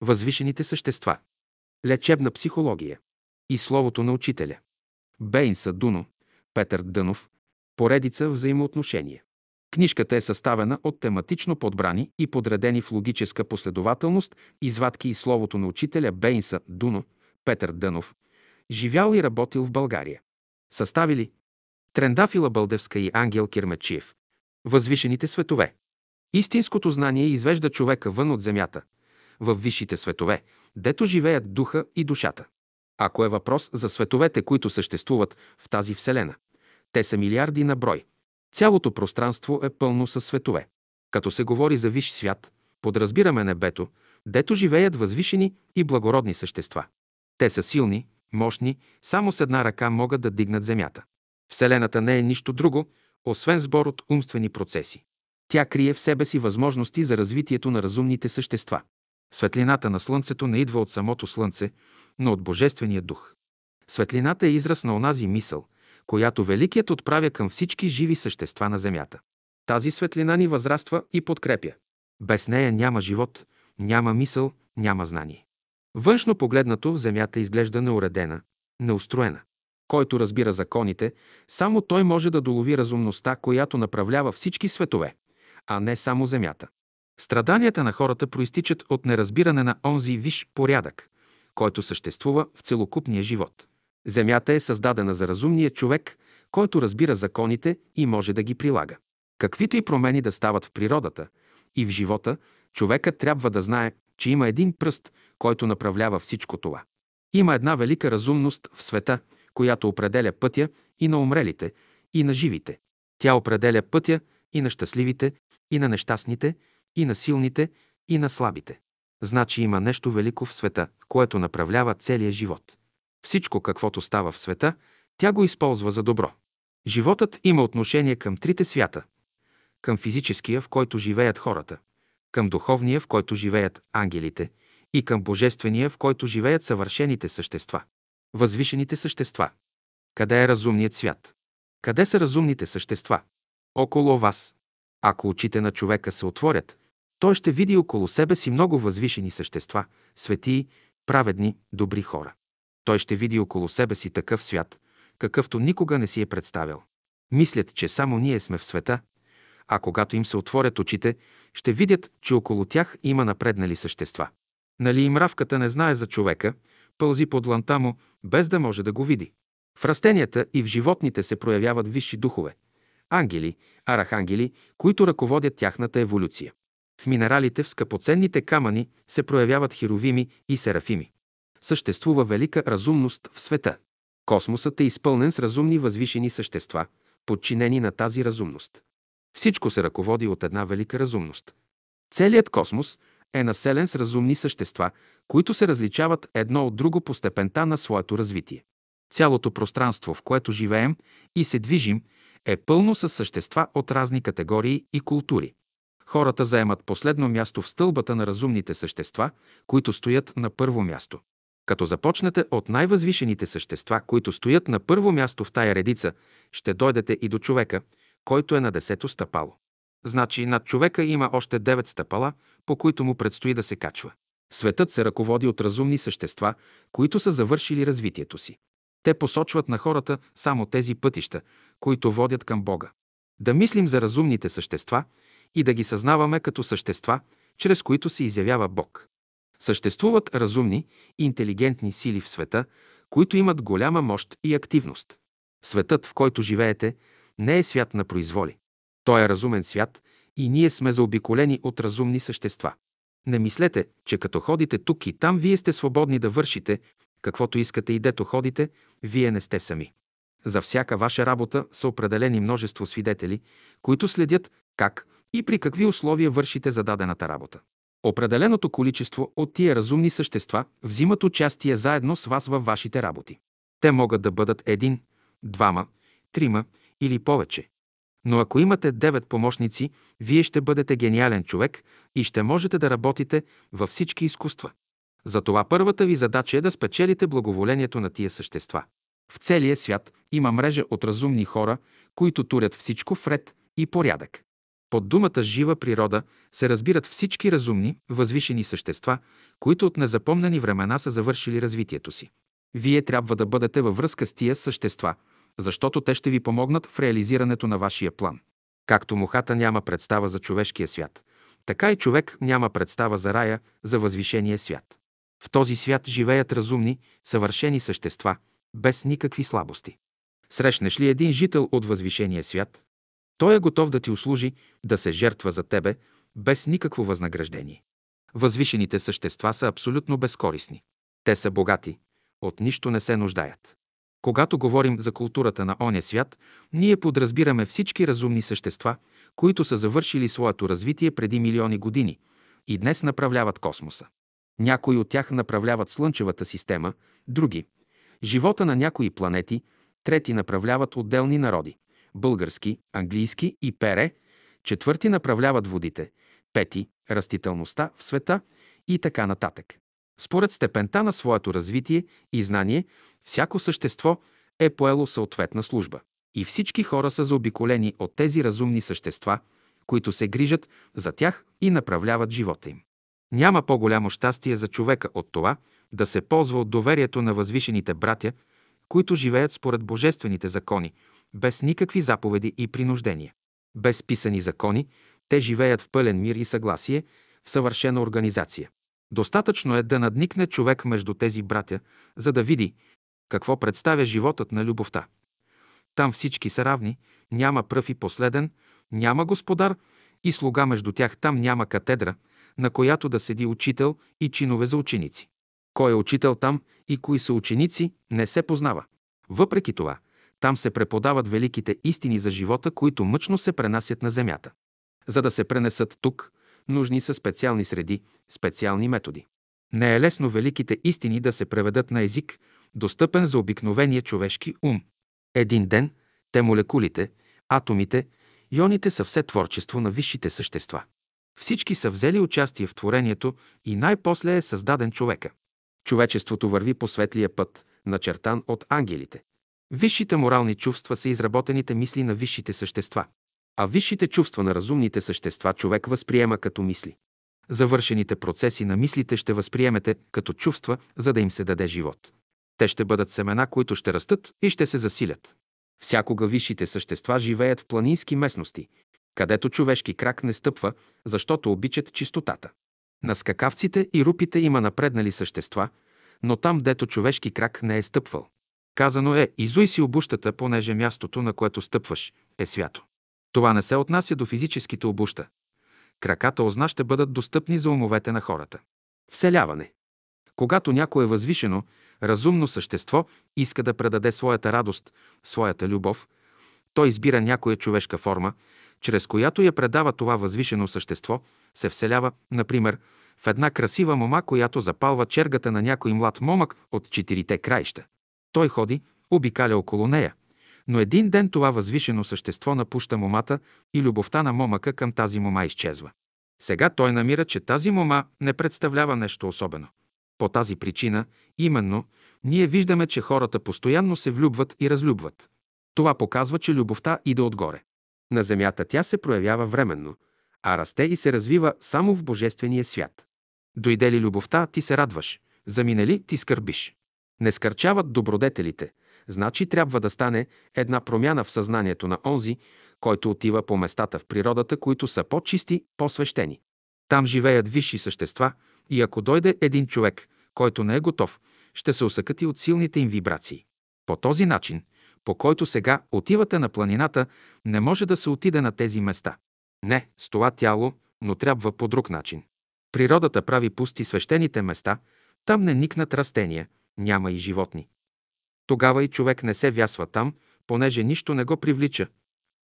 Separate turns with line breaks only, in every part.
Възвишените същества. Лечебна психология. И словото на учителя. Бейнса Дуно, Петър Дънов. Поредица взаимоотношения. Книжката е съставена от тематично подбрани и подредени в логическа последователност извадки и словото на учителя Бейнса Дуно, Петър Дънов, живял и работил в България. Съставили Трендафила Бълдевска и Ангел Кирмечиев. Възвишените светове. Истинското знание извежда човека вън от земята, в висшите светове, дето живеят духа и душата. Ако е въпрос за световете, които съществуват в тази вселена, те са милиарди на брой. Цялото пространство е пълно със светове. Като се говори за висш свят, подразбираме небето, дето живеят възвишени и благородни същества. Те са силни, мощни, само с една ръка могат да дигнат земята. Вселената не е нищо друго, освен сбор от умствени процеси. Тя крие в себе си възможности за развитието на разумните същества. Светлината на Слънцето не идва от самото Слънце, но от Божествения дух. Светлината е израз на онази мисъл, която Великият отправя към всички живи същества на Земята. Тази светлина ни възраства и подкрепя. Без нея няма живот, няма мисъл, няма знание. Външно погледнато, Земята изглежда неуредена, неустроена. Който разбира законите, само той може да долови разумността, която направлява всички светове, а не само Земята. Страданията на хората проистичат от неразбиране на онзи виш порядък, който съществува в целокупния живот. Земята е създадена за разумния човек, който разбира законите и може да ги прилага. Каквито и промени да стават в природата и в живота, човекът трябва да знае, че има един пръст, който направлява всичко това. Има една велика разумност в света, която определя пътя и на умрелите, и на живите. Тя определя пътя и на щастливите, и на нещастните, и на силните, и на слабите. Значи има нещо велико в света, което направлява целия живот. Всичко, каквото става в света, тя го използва за добро. Животът има отношение към трите свята. Към физическия, в който живеят хората, към духовния, в който живеят ангелите, и към божествения, в който живеят съвършените същества. Възвишените същества. Къде е разумният свят? Къде са разумните същества? Около вас. Ако очите на човека се отворят, той ще види около себе си много възвишени същества, светии, праведни, добри хора. Той ще види около себе си такъв свят, какъвто никога не си е представил. Мислят, че само ние сме в света, а когато им се отворят очите, ще видят, че около тях има напреднали същества. Нали и мравката не знае за човека, пълзи под ланта му, без да може да го види. В растенията и в животните се проявяват висши духове – ангели, арахангели, които ръководят тяхната еволюция. В минералите, в скъпоценните камъни се проявяват херовими и серафими. Съществува велика разумност в света. Космосът е изпълнен с разумни възвишени същества, подчинени на тази разумност. Всичко се ръководи от една велика разумност. Целият космос е населен с разумни същества, които се различават едно от друго по степента на своето развитие. Цялото пространство, в което живеем и се движим, е пълно с същества от разни категории и култури. Хората заемат последно място в стълбата на разумните същества, които стоят на първо място. Като започнете от най-възвишените същества, които стоят на първо място в тая редица, ще дойдете и до човека, който е на десето стъпало. Значи над човека има още девет стъпала, по които му предстои да се качва. Светът се ръководи от разумни същества, които са завършили развитието си. Те посочват на хората само тези пътища, които водят към Бога. Да мислим за разумните същества и да ги съзнаваме като същества, чрез които се изявява Бог. Съществуват разумни и интелигентни сили в света, които имат голяма мощ и активност. Светът, в който живеете, не е свят на произволи. Той е разумен свят и ние сме заобиколени от разумни същества. Не мислете, че като ходите тук и там, вие сте свободни да вършите каквото искате и дето ходите, вие не сте сами. За всяка ваша работа са определени множество свидетели, които следят как и при какви условия вършите зададената работа. Определеното количество от тия разумни същества взимат участие заедно с вас във вашите работи. Те могат да бъдат един, двама, трима или повече. Но ако имате девет помощници, вие ще бъдете гениален човек и ще можете да работите във всички изкуства. Затова първата ви задача е да спечелите благоволението на тия същества. В целия свят има мрежа от разумни хора, които турят всичко в ред и порядък. Под думата жива природа се разбират всички разумни, възвишени същества, които от незапомнени времена са завършили развитието си. Вие трябва да бъдете във връзка с тия същества, защото те ще ви помогнат в реализирането на вашия план. Както мухата няма представа за човешкия свят, така и човек няма представа за рая, за възвишения свят. В този свят живеят разумни, съвършени същества, без никакви слабости. Срещнеш ли един жител от възвишения свят, той е готов да ти услужи, да се жертва за тебе, без никакво възнаграждение. Възвишените същества са абсолютно безкорисни. Те са богати, от нищо не се нуждаят. Когато говорим за културата на оня свят, ние подразбираме всички разумни същества, които са завършили своето развитие преди милиони години и днес направляват космоса. Някои от тях направляват Слънчевата система, други – живота на някои планети, трети направляват отделни народи – български, английски и пере, четвърти направляват водите, пети – растителността в света и така нататък. Според степента на своето развитие и знание, всяко същество е поело съответна служба. И всички хора са заобиколени от тези разумни същества, които се грижат за тях и направляват живота им. Няма по-голямо щастие за човека от това да се ползва от доверието на възвишените братя, които живеят според божествените закони, без никакви заповеди и принуждения. Без писани закони, те живеят в пълен мир и съгласие, в съвършена организация. Достатъчно е да надникне човек между тези братя, за да види какво представя животът на любовта. Там всички са равни, няма пръв и последен, няма господар и слуга между тях, там няма катедра, на която да седи учител и чинове за ученици. Кой е учител там и кои са ученици, не се познава. Въпреки това, там се преподават великите истини за живота, които мъчно се пренасят на земята. За да се пренесат тук, нужни са специални среди, специални методи. Не е лесно великите истини да се преведат на език, достъпен за обикновения човешки ум. Един ден те молекулите, атомите, ионите са все творчество на висшите същества. Всички са взели участие в творението и най-после е създаден човека. Човечеството върви по светлия път, начертан от ангелите. Висшите морални чувства са изработените мисли на висшите същества. А висшите чувства на разумните същества човек възприема като мисли. Завършените процеси на мислите ще възприемете като чувства, за да им се даде живот. Те ще бъдат семена, които ще растат и ще се засилят. Всякога висшите същества живеят в планински местности, където човешки крак не стъпва, защото обичат чистотата. На скакавците и рупите има напреднали същества, но там, дето човешки крак не е стъпвал. Казано е, изуй си обущата, понеже мястото, на което стъпваш, е свято. Това не се отнася до физическите обуща. Краката озна ще бъдат достъпни за умовете на хората. Вселяване. Когато някое възвишено, разумно същество иска да предаде своята радост, своята любов, той избира някоя човешка форма, чрез която я предава това възвишено същество, се вселява, например, в една красива мома, която запалва чергата на някой млад момък от четирите краища. Той ходи, обикаля около нея – но един ден това възвишено същество напуща момата и любовта на момъка към тази мома изчезва. Сега той намира, че тази мома не представлява нещо особено. По тази причина, именно, ние виждаме, че хората постоянно се влюбват и разлюбват. Това показва, че любовта иде отгоре. На земята тя се проявява временно, а расте и се развива само в Божествения свят. Дойде ли любовта, ти се радваш, замине ли, ти скърбиш. Не скърчават добродетелите – значи трябва да стане една промяна в съзнанието на онзи, който отива по местата в природата, които са по-чисти, по-свещени. Там живеят висши същества и ако дойде един човек, който не е готов, ще се усъкати от силните им вибрации. По този начин, по който сега отивате на планината, не може да се отиде на тези места. Не, с това тяло, но трябва по друг начин. Природата прави пусти свещените места, там не никнат растения, няма и животни. Тогава и човек не се вясва там, понеже нищо не го привлича,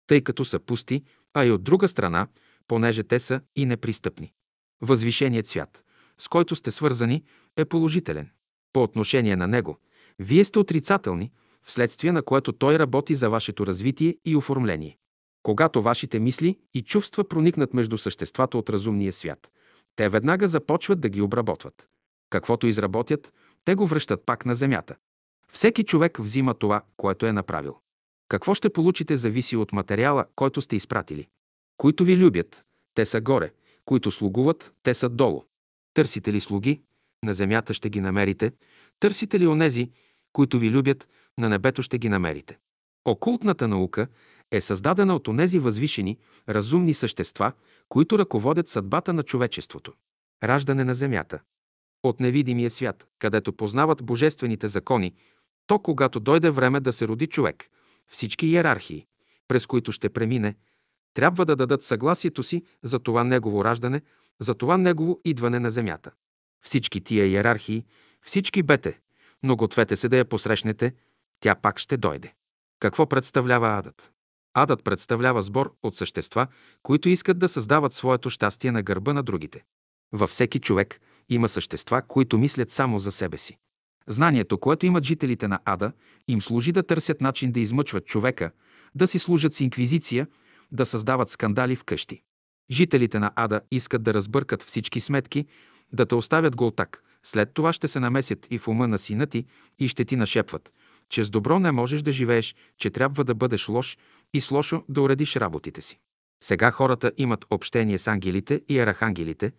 тъй като са пусти, а и от друга страна, понеже те са и непристъпни. Възвишеният свят, с който сте свързани, е положителен. По отношение на него, вие сте отрицателни, вследствие на което той работи за вашето развитие и оформление. Когато вашите мисли и чувства проникнат между съществата от разумния свят, те веднага започват да ги обработват. Каквото изработят, те го връщат пак на земята. Всеки човек взима това, което е направил. Какво ще получите, зависи от материала, който сте изпратили. Които ви любят, те са горе, които слугуват, те са долу. Търсите ли слуги, на земята ще ги намерите, търсите ли онези, които ви любят, на небето ще ги намерите. Окултната наука е създадена от онези възвишени, разумни същества, които ръководят съдбата на човечеството. Раждане на земята. От невидимия свят, където познават божествените закони, то когато дойде време да се роди човек, всички иерархии, през които ще премине, трябва да дадат съгласието си за това негово раждане, за това негово идване на земята. Всички тия иерархии, всички бете, но гответе се да я посрещнете, тя пак ще дойде. Какво представлява адът? Адът представлява сбор от същества, които искат да създават своето щастие на гърба на другите. Във всеки човек има същества, които мислят само за себе си. Знанието, което имат жителите на Ада, им служи да търсят начин да измъчват човека, да си служат с инквизиция, да създават скандали в къщи. Жителите на Ада искат да разбъркат всички сметки, да те оставят голтак. След това ще се намесят и в ума на сина ти и ще ти нашепват, че с добро не можеш да живееш, че трябва да бъдеш лош и с лошо да уредиш работите си. Сега хората имат общение с ангелите и архангелите,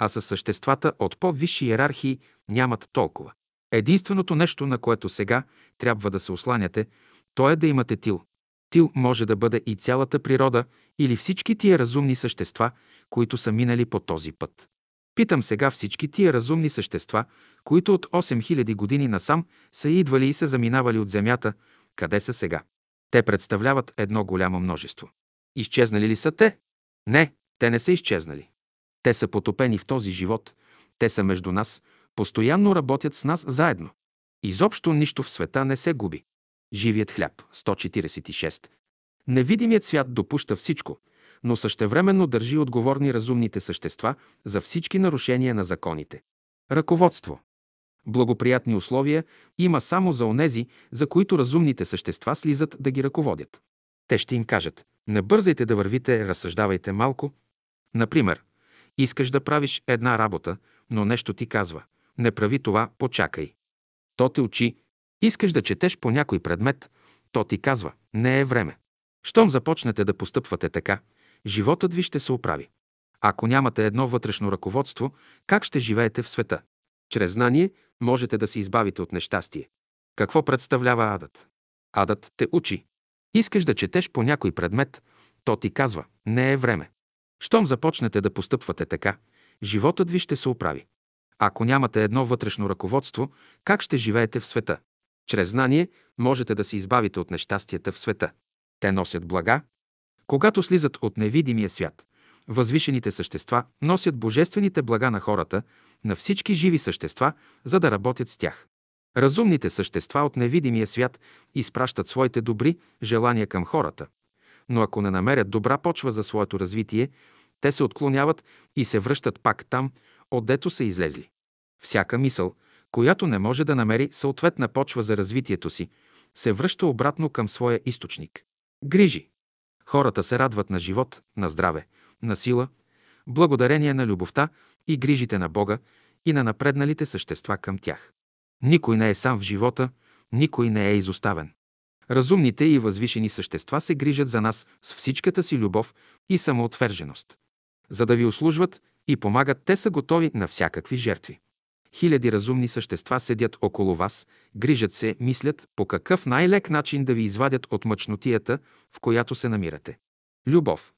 а с съществата от по-висши иерархии нямат толкова. Единственото нещо, на което сега трябва да се осланяте, то е да имате тил. Тил може да бъде и цялата природа или всички тия разумни същества, които са минали по този път. Питам сега всички тия разумни същества, които от 8000 години насам са идвали и са заминавали от Земята, къде са сега? Те представляват едно голямо множество. Изчезнали ли са те? Не, те не са изчезнали. Те са потопени в този живот, те са между нас, постоянно работят с нас заедно. Изобщо нищо в света не се губи. Живият хляб, 146. Невидимият свят допуща всичко, но същевременно държи отговорни разумните същества за всички нарушения на законите. Ръководство. Благоприятни условия има само за онези, за които разумните същества слизат да ги ръководят. Те ще им кажат, не бързайте да вървите, разсъждавайте малко. Например, искаш да правиш една работа, но нещо ти казва, не прави това, почакай. То те учи, искаш да четеш по някой предмет, то ти казва, не е време. Щом започнете да постъпвате така, животът ви ще се оправи. Ако нямате едно вътрешно ръководство, как ще живеете в света? Чрез знание можете да се избавите от нещастие. Какво представлява адът? Адът те учи. Искаш да четеш по някой предмет, то ти казва, не е време. Щом започнете да постъпвате така, животът ви ще се оправи. Ако нямате едно вътрешно ръководство, как ще живеете в света? Чрез знание можете да се избавите от нещастията в света. Те носят блага, когато слизат от невидимия свят. Възвишените същества носят божествените блага на хората, на всички живи същества, за да работят с тях. Разумните същества от невидимия свят изпращат своите добри желания към хората, но ако не намерят добра почва за своето развитие, те се отклоняват и се връщат пак там, отдето са излезли. Всяка мисъл, която не може да намери съответна почва за развитието си, се връща обратно към своя източник. Грижи. Хората се радват на живот, на здраве, на сила, благодарение на любовта и грижите на Бога и на напредналите същества към тях. Никой не е сам в живота, никой не е изоставен. Разумните и възвишени същества се грижат за нас с всичката си любов и самоотверженост. За да ви услужват и помагат, те са готови на всякакви жертви. Хиляди разумни същества седят около вас, грижат се, мислят по какъв най-лек начин да ви извадят от мъчнотията, в която се намирате. Любов.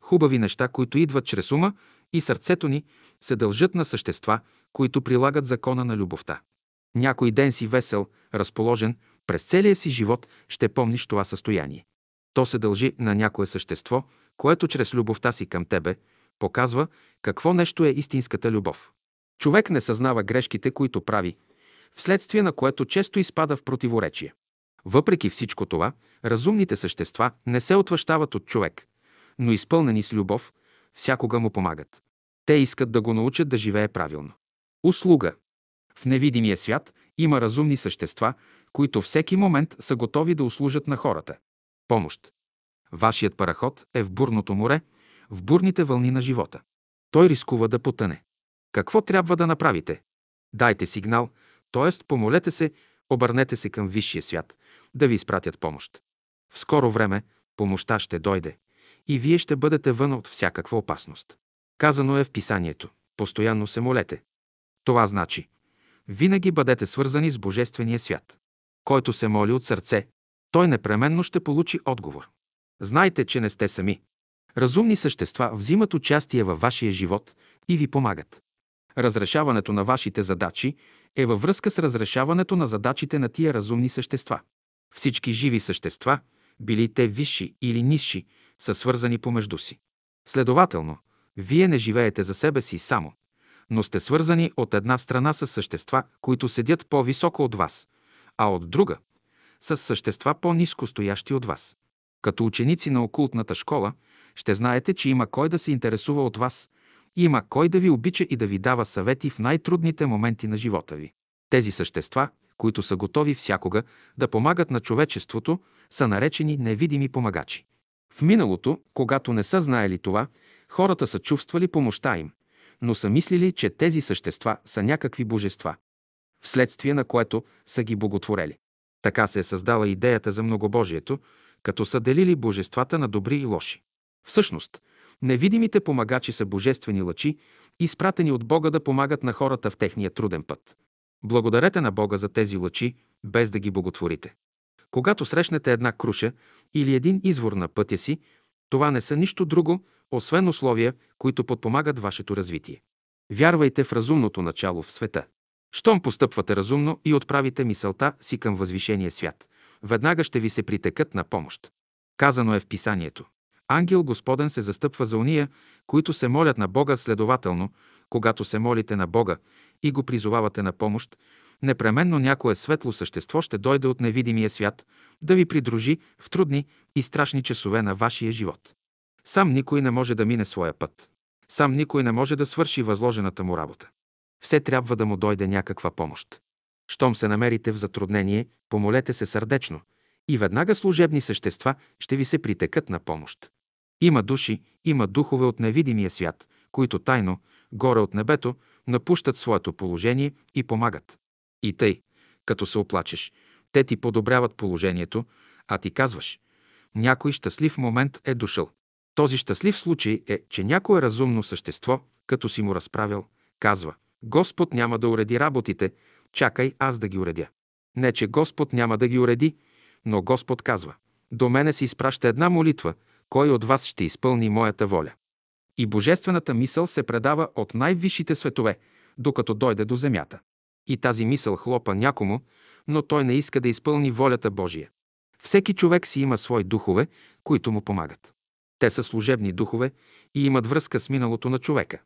Хубави неща, които идват чрез ума и сърцето ни, се дължат на същества, които прилагат закона на любовта. Някой ден си весел, разположен, през целия си живот ще помниш това състояние. То се дължи на някое същество, което чрез любовта си към тебе показва какво нещо е истинската любов. Човек не съзнава грешките, които прави, вследствие на което често изпада в противоречие. Въпреки всичко това, разумните същества не се отвъщават от човек, но изпълнени с любов, всякога му помагат. Те искат да го научат да живее правилно. Услуга. В невидимия свят има разумни същества, които всеки момент са готови да услужат на хората. Помощ. Вашият параход е в бурното море, в бурните вълни на живота. Той рискува да потъне. Какво трябва да направите? Дайте сигнал, т.е. помолете се, обърнете се към Висшия свят, да ви изпратят помощ. В скоро време помощта ще дойде и вие ще бъдете вън от всякаква опасност. Казано е в писанието. Постоянно се молете. Това значи, винаги бъдете свързани с Божествения свят. Който се моли от сърце, той непременно ще получи отговор. Знайте, че не сте сами. Разумни същества взимат участие във вашия живот и ви помагат. Разрешаването на вашите задачи е във връзка с разрешаването на задачите на тия разумни същества. Всички живи същества, били те висши или нисши, са свързани помежду си. Следователно, вие не живеете за себе си само, но сте свързани от една страна с същества, които седят по-високо от вас, а от друга – с същества по-низко стоящи от вас. Като ученици на окултната школа, ще знаете, че има кой да се интересува от вас, има кой да ви обича и да ви дава съвети в най-трудните моменти на живота ви. Тези същества, които са готови всякога да помагат на човечеството, са наречени невидими помагачи. В миналото, когато не са знаели това, хората са чувствали помощта им, но са мислили, че тези същества са някакви божества, вследствие на което са ги боготворели. Така се е създала идеята за многобожието, като са делили божествата на добри и лоши. Всъщност, невидимите помагачи са божествени лъчи, изпратени от Бога да помагат на хората в техния труден път. Благодарете на Бога за тези лъчи, без да ги боготворите. Когато срещнете една круша или един извор на пътя си, това не са нищо друго, освен условия, които подпомагат вашето развитие. Вярвайте в разумното начало в света. Щом постъпвате разумно и отправите мисълта си към възвишения свят, веднага ще ви се притекат на помощ. Казано е в писанието. Ангел Господен се застъпва за уния, които се молят на Бога, следователно, когато се молите на Бога и го призовавате на помощ, непременно някое светло същество ще дойде от невидимия свят да ви придружи в трудни и страшни часове на вашия живот. Сам никой не може да мине своя път. Сам никой не може да свърши възложената му работа. Все трябва да му дойде някаква помощ. Щом се намерите в затруднение, помолете се сърдечно и веднага служебни същества ще ви се притекат на помощ. Има души, има духове от невидимия свят, които тайно, горе от небето, напущат своето положение и помагат. И тъй, като се оплачеш, те ти подобряват положението, а ти казваш, някой щастлив момент е дошъл. Този щастлив случай е, че някое разумно същество, като си му разправил, казва, Господ няма да уреди работите, чакай аз да ги уредя. Не, че Господ няма да ги уреди, но Господ казва, до мене се изпраща една молитва, кой от вас ще изпълни моята воля. И божествената мисъл се предава от най-висшите светове, докато дойде до земята. И тази мисъл хлопа някому, но той не иска да изпълни волята Божия. Всеки човек си има свои духове, които му помагат. Те са служебни духове и имат връзка с миналото на човека.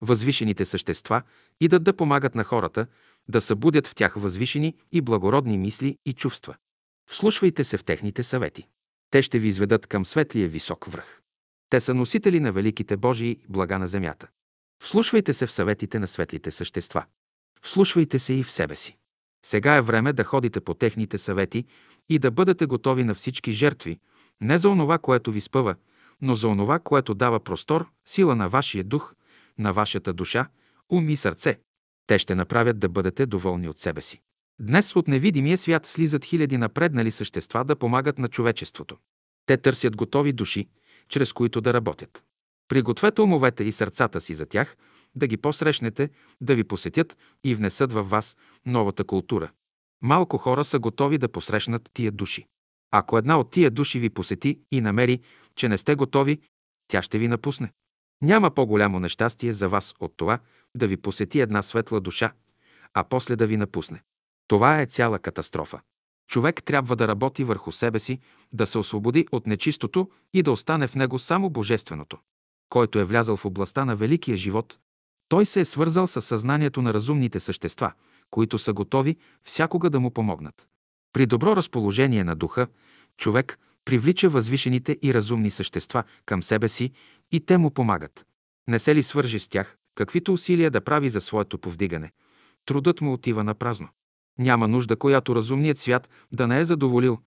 Възвишените същества идат да помагат на хората, да събудят в тях възвишени и благородни мисли и чувства. Вслушвайте се в техните съвети. Те ще ви изведат към светлия висок връх. Те са носители на великите Божии блага на земята. Вслушвайте се в съветите на светлите същества. Вслушвайте се и в себе си. Сега е време да ходите по техните съвети и да бъдете готови на всички жертви, не за онова, което ви спъва, но за онова, което дава простор, сила на вашия дух, на вашата душа, ум и сърце. Те ще направят да бъдете доволни от себе си. Днес от невидимия свят слизат хиляди напреднали същества да помагат на човечеството. Те търсят готови души, чрез които да работят. Пригответе умовете и сърцата си за тях, да ги посрещнете, да ви посетят и внесат във вас новата култура. Малко хора са готови да посрещнат тия души. Ако една от тия души ви посети и намери, че не сте готови, тя ще ви напусне. Няма по-голямо нещастие за вас от това да ви посети една светла душа, а после да ви напусне. Това е цяла катастрофа. Човек трябва да работи върху себе си, да се освободи от нечистото и да остане в него само божественото. Който е влязъл в областта на великия живот, той се е свързал с съзнанието на разумните същества, които са готови всякога да му помогнат. При добро разположение на духа, човек привлича възвишените и разумни същества към себе си и те му помагат. Не се ли свърже с тях, каквито усилия да прави за своето повдигане? Трудът му отива на празно. Няма нужда, която разумният свят да не е задоволил.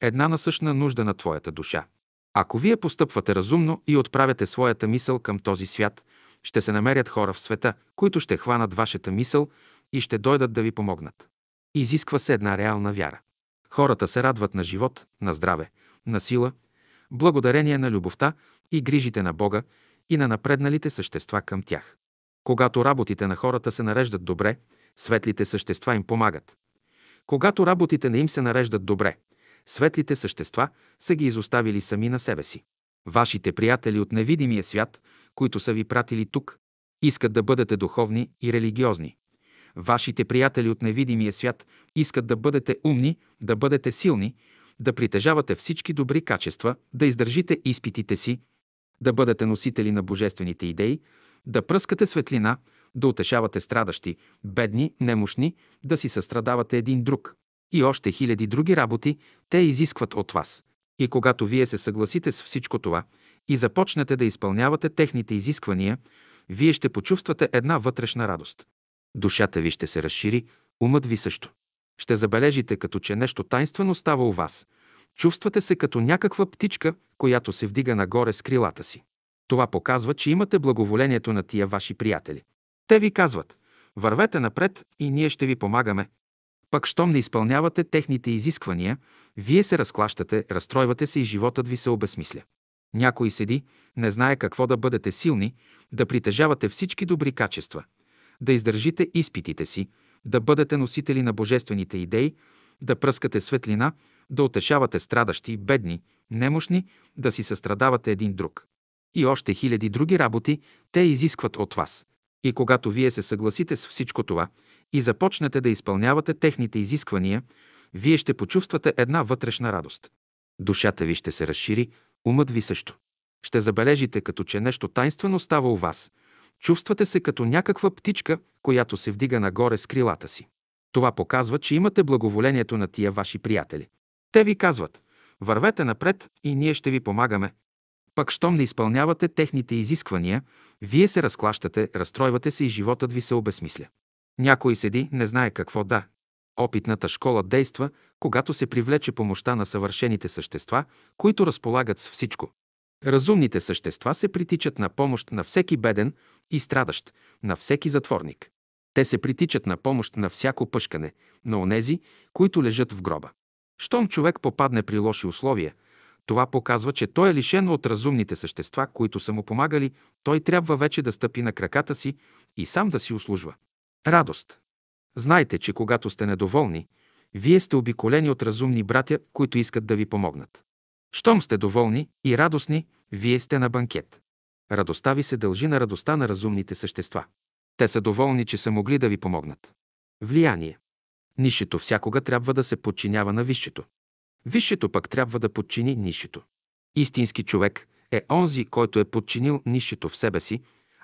Една насъщна нужда на твоята душа. Ако вие постъпвате разумно и отправяте своята мисъл към този свят, ще се намерят хора в света, които ще хванат вашата мисъл и ще дойдат да ви помогнат. Изисква се една реална вяра. Хората се радват на живот, на здраве, на сила, благодарение на любовта и грижите на Бога и на напредналите същества към тях. Когато работите на хората се нареждат добре, светлите същества им помагат. Когато работите не им се нареждат добре, светлите същества са ги изоставили сами на себе си. Вашите приятели от невидимия свят, които са ви пратили тук, искат да бъдете духовни и религиозни. Вашите приятели от невидимия свят искат да бъдете умни, да бъдете силни, да притежавате всички добри качества, да издържите изпитите си, да бъдете носители на божествените идеи, да пръскате светлина, да утешавате страдащи, бедни, немощни, да си състрадавате един друг. И още хиляди други работи те изискват от вас. И когато вие се съгласите с всичко това и започнете да изпълнявате техните изисквания, вие ще почувствате една вътрешна радост. Душата ви ще се разшири, умът ви също. Ще забележите, като че нещо тайнствено става у вас. Чувствате се като някаква птичка, която се вдига нагоре с крилата си. Това показва, че имате благоволението на тия ваши приятели. Те ви казват, вървете напред и ние ще ви помагаме. Пък, щом не изпълнявате техните изисквания, вие се разклащате, разстройвате се и животът ви се обесмисля. Някой седи, не знае какво да бъдете силни, да притежавате всички добри качества, да издържите изпитите си, да бъдете носители на божествените идеи, да пръскате светлина, да утешавате страдащи, бедни, немощни, да си състрадавате един друг. И още хиляди други работи те изискват от вас. И когато вие се съгласите с всичко това и започнете да изпълнявате техните изисквания, вие ще почувствате една вътрешна радост. Душата ви ще се разшири, умът ви също. Ще забележите, като че нещо тайнствено става у вас. Чувствате се като някаква птичка, която се вдига нагоре с крилата си. Това показва, че имате благоволението на тия ваши приятели. Те ви казват, вървете напред и ние ще ви помагаме. Пък, щом не изпълнявате техните изисквания, вие се разклащате, разстройвате се и животът ви се обесмисля. Някой седи, не знае какво да. Опитната школа действа, когато се привлече помощта на съвършените същества, които разполагат с всичко. Разумните същества се притичат на помощ на всеки беден и страдащ, на всеки затворник. Те се притичат на помощ на всяко пъшкане, на онези, които лежат в гроба. Щом човек попадне при лоши условия, това показва, че той е лишен от разумните същества, които са му помагали, той трябва вече да стъпи на краката си и сам да си услужва. Радост. Знайте, че когато сте недоволни, вие сте обиколени от разумни братя, които искат да ви помогнат. Щом сте доволни и радостни, вие сте на банкет. Радостта ви се дължи на радостта на разумните същества. Те са доволни, че са могли да ви помогнат. Влияние. Нишето всякога трябва да се подчинява на висшето. Висшето пък трябва да подчини нишето. Истински човек е онзи, който е подчинил нишето в себе си,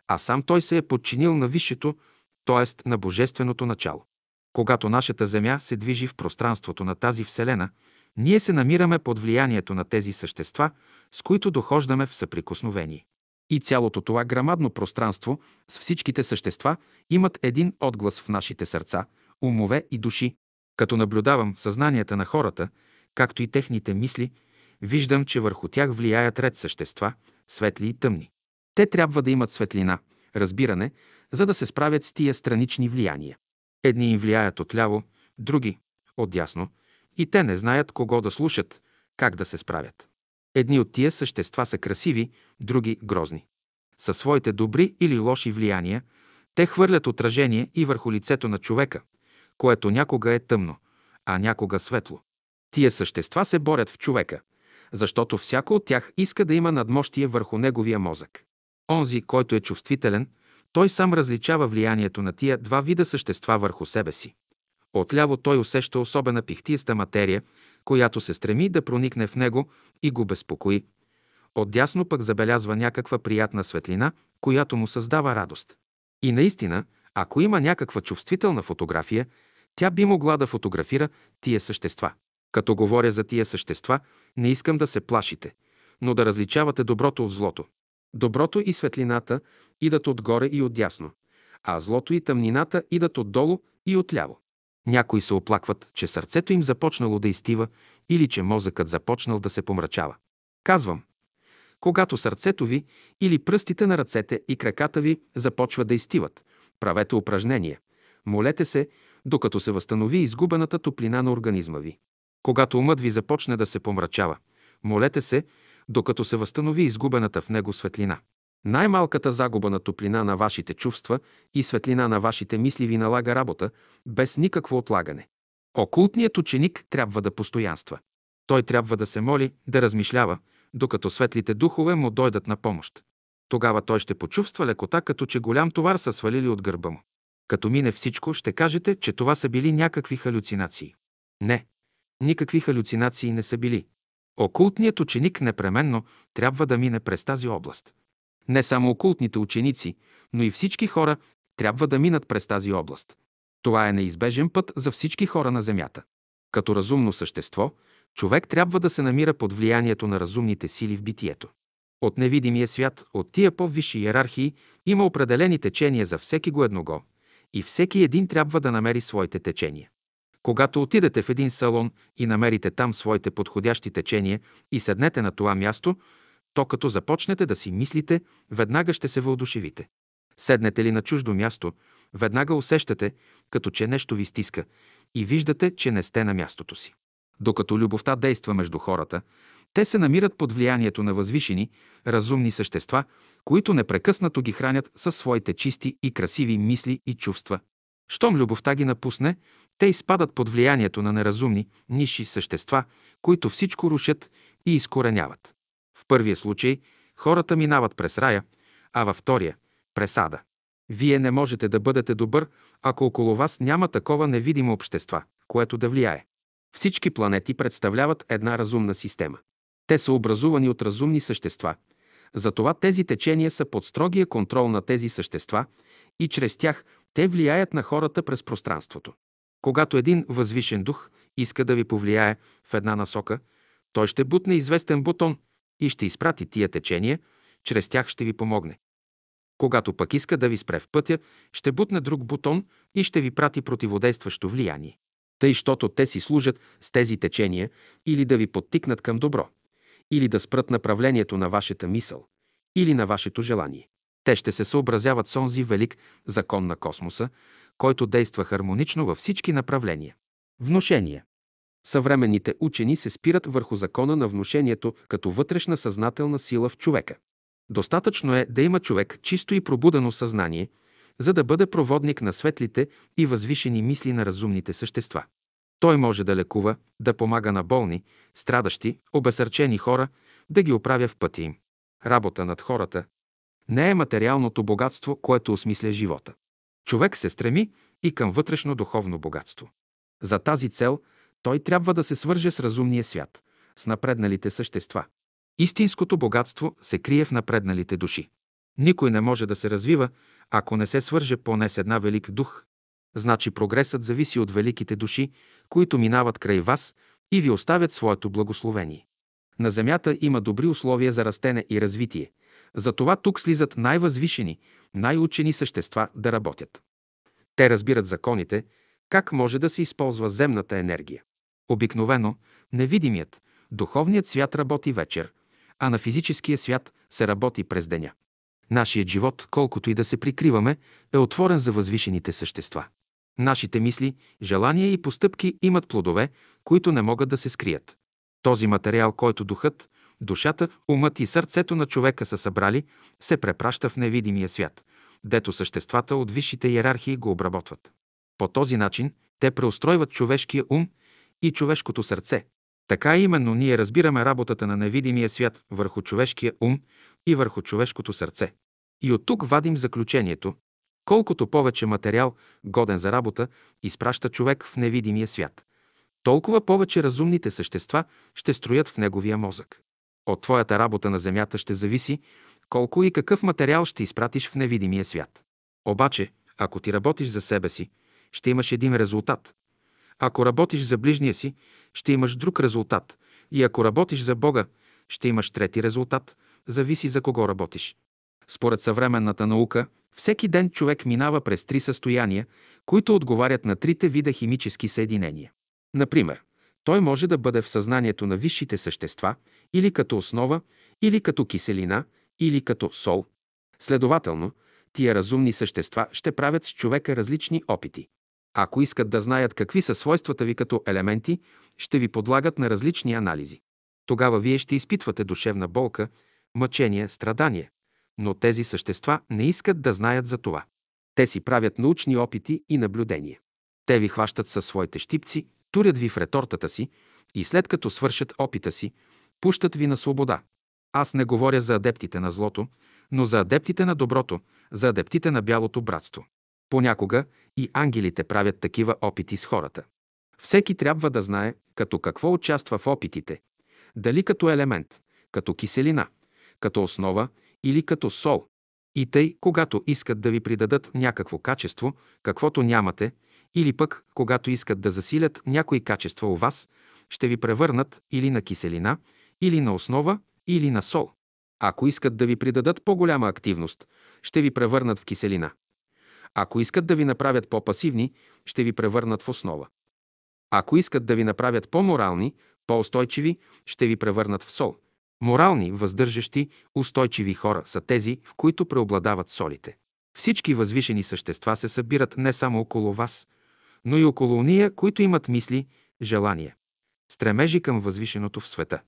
а сам той се е подчинил на висшето, т.е. на божественото начало. Когато нашата Земя се движи в пространството на тази Вселена, ние се намираме под влиянието на тези същества, с които дохождаме в съприкосновение. И цялото това грамадно пространство с всичките същества имат един отглас в нашите сърца, умове и души. Като наблюдавам съзнанията на хората, както и техните мисли, виждам, че върху тях влияят ред същества, светли и тъмни. Те трябва да имат светлина, разбиране, за да се справят с тия странични влияния. Едни им влияят отляво, други – отдясно, и те не знаят кого да слушат, как да се справят. Едни от тия същества са красиви, други – грозни. Със своите добри или лоши влияния, те хвърлят отражение и върху лицето на човека, което някога е тъмно, а някога светло. Тия същества се борят в човека, защото всяко от тях иска да има надмощие върху неговия мозък. Онзи, който е чувствителен, той сам различава влиянието на тия два вида същества върху себе си. Отляво той усеща особена пихтиеста материя, която се стреми да проникне в него и го безпокои. Отдясно пък забелязва някаква приятна светлина, която му създава радост. И наистина, ако има някаква чувствителна фотография, тя би могла да фотографира тия същества. Като говоря за тия същества, не искам да се плашите, но да различавате доброто от злото. Доброто и светлината идат отгоре и отдясно, а злото и тъмнината идат отдолу и отляво. Някои се оплакват, че сърцето им започнало да изтива или че мозъкът започнал да се помрачава. Казвам, когато сърцето ви или пръстите на ръцете и краката ви започва да изтиват, правете упражнения. Молете се, докато се възстанови изгубената топлина на организма ви. Когато умът ви започне да се помрачава, молете се, докато се възстанови изгубената в него светлина. Най-малката загуба на топлина на вашите чувства и светлина на вашите мисли ви налага работа, без никакво отлагане. Окултният ученик трябва да постоянства. Той трябва да се моли, да размишлява, докато светлите духове му дойдат на помощ. Тогава той ще почувства лекота, като че голям товар са свалили от гърба му. Като мине всичко, ще кажете, че това са били някакви халюцинации. Не, никакви халюцинации не са били. Окултният ученик непременно трябва да мине през тази област. Не само окултните ученици, но и всички хора трябва да минат през тази област. Това е неизбежен път за всички хора на Земята. Като разумно същество, човек трябва да се намира под влиянието на разумните сили в битието. От невидимия свят, от тия по-висши иерархии, има определени течения за всеки го едного и всеки един трябва да намери своите течения. Когато отидете в един салон и намерите там своите подходящи течения и седнете на това място, то като започнете да си мислите, веднага ще се въодушевите. Седнете ли на чуждо място, веднага усещате, като че нещо ви стиска и виждате, че не сте на мястото си. Докато любовта действа между хората, те се намират под влиянието на възвишени, разумни същества, които непрекъснато ги хранят със своите чисти и красиви мисли и чувства. Щом любовта ги напусне, те изпадат под влиянието на неразумни, ниши същества, които всичко рушат и изкореняват. В първия случай хората минават през рая, а във втория – през ада. Вие не можете да бъдете добър, ако около вас няма такова невидимо общество, което да влияе. Всички планети представляват една разумна система. Те са образувани от разумни същества. Затова тези течения са под строгия контрол на тези същества и чрез тях те влияят на хората през пространството. Когато един възвишен дух иска да ви повлияе в една насока, той ще бутне известен бутон и ще изпрати тия течения, чрез тях ще ви помогне. Когато пък иска да ви спре в пътя, ще бутне друг бутон и ще ви прати противодействащо влияние. Тъй, щото те си служат с тези течения или да ви подтикнат към добро, или да спрат направлението на вашата мисъл, или на вашето желание. Те ще се съобразяват с онзи велик закон на космоса, който действа хармонично във всички направления. Вношение. Съвременните учени се спират върху закона на внушението като вътрешна съзнателна сила в човека. Достатъчно е да има човек чисто и пробудено съзнание, за да бъде проводник на светлите и възвишени мисли на разумните същества. Той може да лекува, да помага на болни, страдащи, обесърчени хора, да ги оправя в пътя им. Работа над хората не е материалното богатство, което осмисля живота. Човек се стреми и към вътрешно духовно богатство. За тази цел той трябва да се свърже с разумния свят, с напредналите същества. Истинското богатство се крие в напредналите души. Никой не може да се развива, ако не се свърже поне с една велик дух. Значи прогресът зависи от великите души, които минават край вас и ви оставят своето благословение. На Земята има добри условия за растене и развитие. Затова тук слизат най-възвишени, най-учени същества да работят. Те разбират законите, как може да се използва земната енергия. Обикновено невидимият, духовният свят работи вечер, а на физическия свят се работи през деня. Нашият живот, колкото и да се прикриваме, е отворен за възвишените същества. Нашите мисли, желания и постъпки имат плодове, които не могат да се скрият. Този материал, който духът, душата, умът и сърцето на човека са събрали, се препраща в невидимия свят, дето съществата от висшите иерархии го обработват. По този начин те преустройват човешкия ум и човешкото сърце. Така именно ние разбираме работата на невидимия свят върху човешкия ум и върху човешкото сърце. И от тук вадим заключението, колкото повече материал, годен за работа, изпраща човек в невидимия свят, толкова повече разумните същества ще строят в неговия мозък. От твоята работа на Земята ще зависи колко и какъв материал ще изпратиш в невидимия свят. Обаче, ако ти работиш за себе си, ще имаш един резултат. Ако работиш за ближния си, ще имаш друг резултат. И ако работиш за Бога, ще имаш трети резултат. Зависи за кого работиш. Според съвременната наука, всеки ден човек минава през три състояния, които отговарят на трите вида химически съединения. Например, той може да бъде в съзнанието на висшите същества или като основа, или като киселина, или като сол. Следователно, тия разумни същества ще правят с човека различни опити. Ако искат да знаят какви са свойствата ви като елементи, ще ви подлагат на различни анализи. Тогава вие ще изпитвате душевна болка, мъчение, страдание, но тези същества не искат да знаят за това. Те си правят научни опити и наблюдения. Те ви хващат със своите щипци, турят ви в ретортата си и след като свършат опита си, пущат ви на свобода. Аз не говоря за адептите на злото, но за адептите на доброто, за адептите на бялото братство. Понякога и ангелите правят такива опити с хората. Всеки трябва да знае като какво участва в опитите, дали като елемент, като киселина, като основа или като сол. И тъй, когато искат да ви придадат някакво качество, каквото нямате, или пък, когато искат да засилят някои качества у вас, ще ви превърнат или на киселина, или на основа, или на сол. Ако искат да ви придадат по-голяма активност, ще ви превърнат в киселина. Ако искат да ви направят по-пасивни, ще ви превърнат в основа. Ако искат да ви направят по-морални, по-устойчиви, ще ви превърнат в сол. Морални, въздържащи, устойчиви хора са тези, в които преобладават солите. Всички възвишени същества се събират не само около вас, но и около уния, които имат мисли, желания, стремежи към възвишеното в света.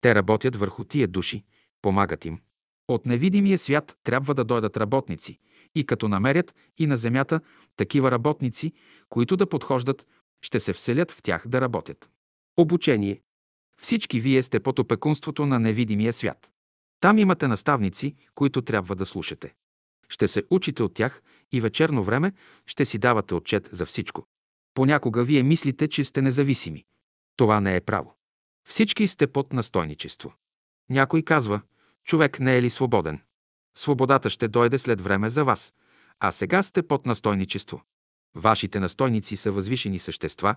Те работят върху тия души, помагат им. От невидимия свят трябва да дойдат работници и като намерят и на земята такива работници, които да подхождат, ще се вселят в тях да работят. Обучение. Всички вие сте под опекунството на невидимия свят. Там имате наставници, които трябва да слушате. Ще се учите от тях и вечерно време ще си давате отчет за всичко. Понякога вие мислите, че сте независими. Това не е право. Всички сте под настойничество. Някой казва, човек не е ли свободен? Свободата ще дойде след време за вас, а сега сте под настойничество. Вашите настойници са възвишени същества,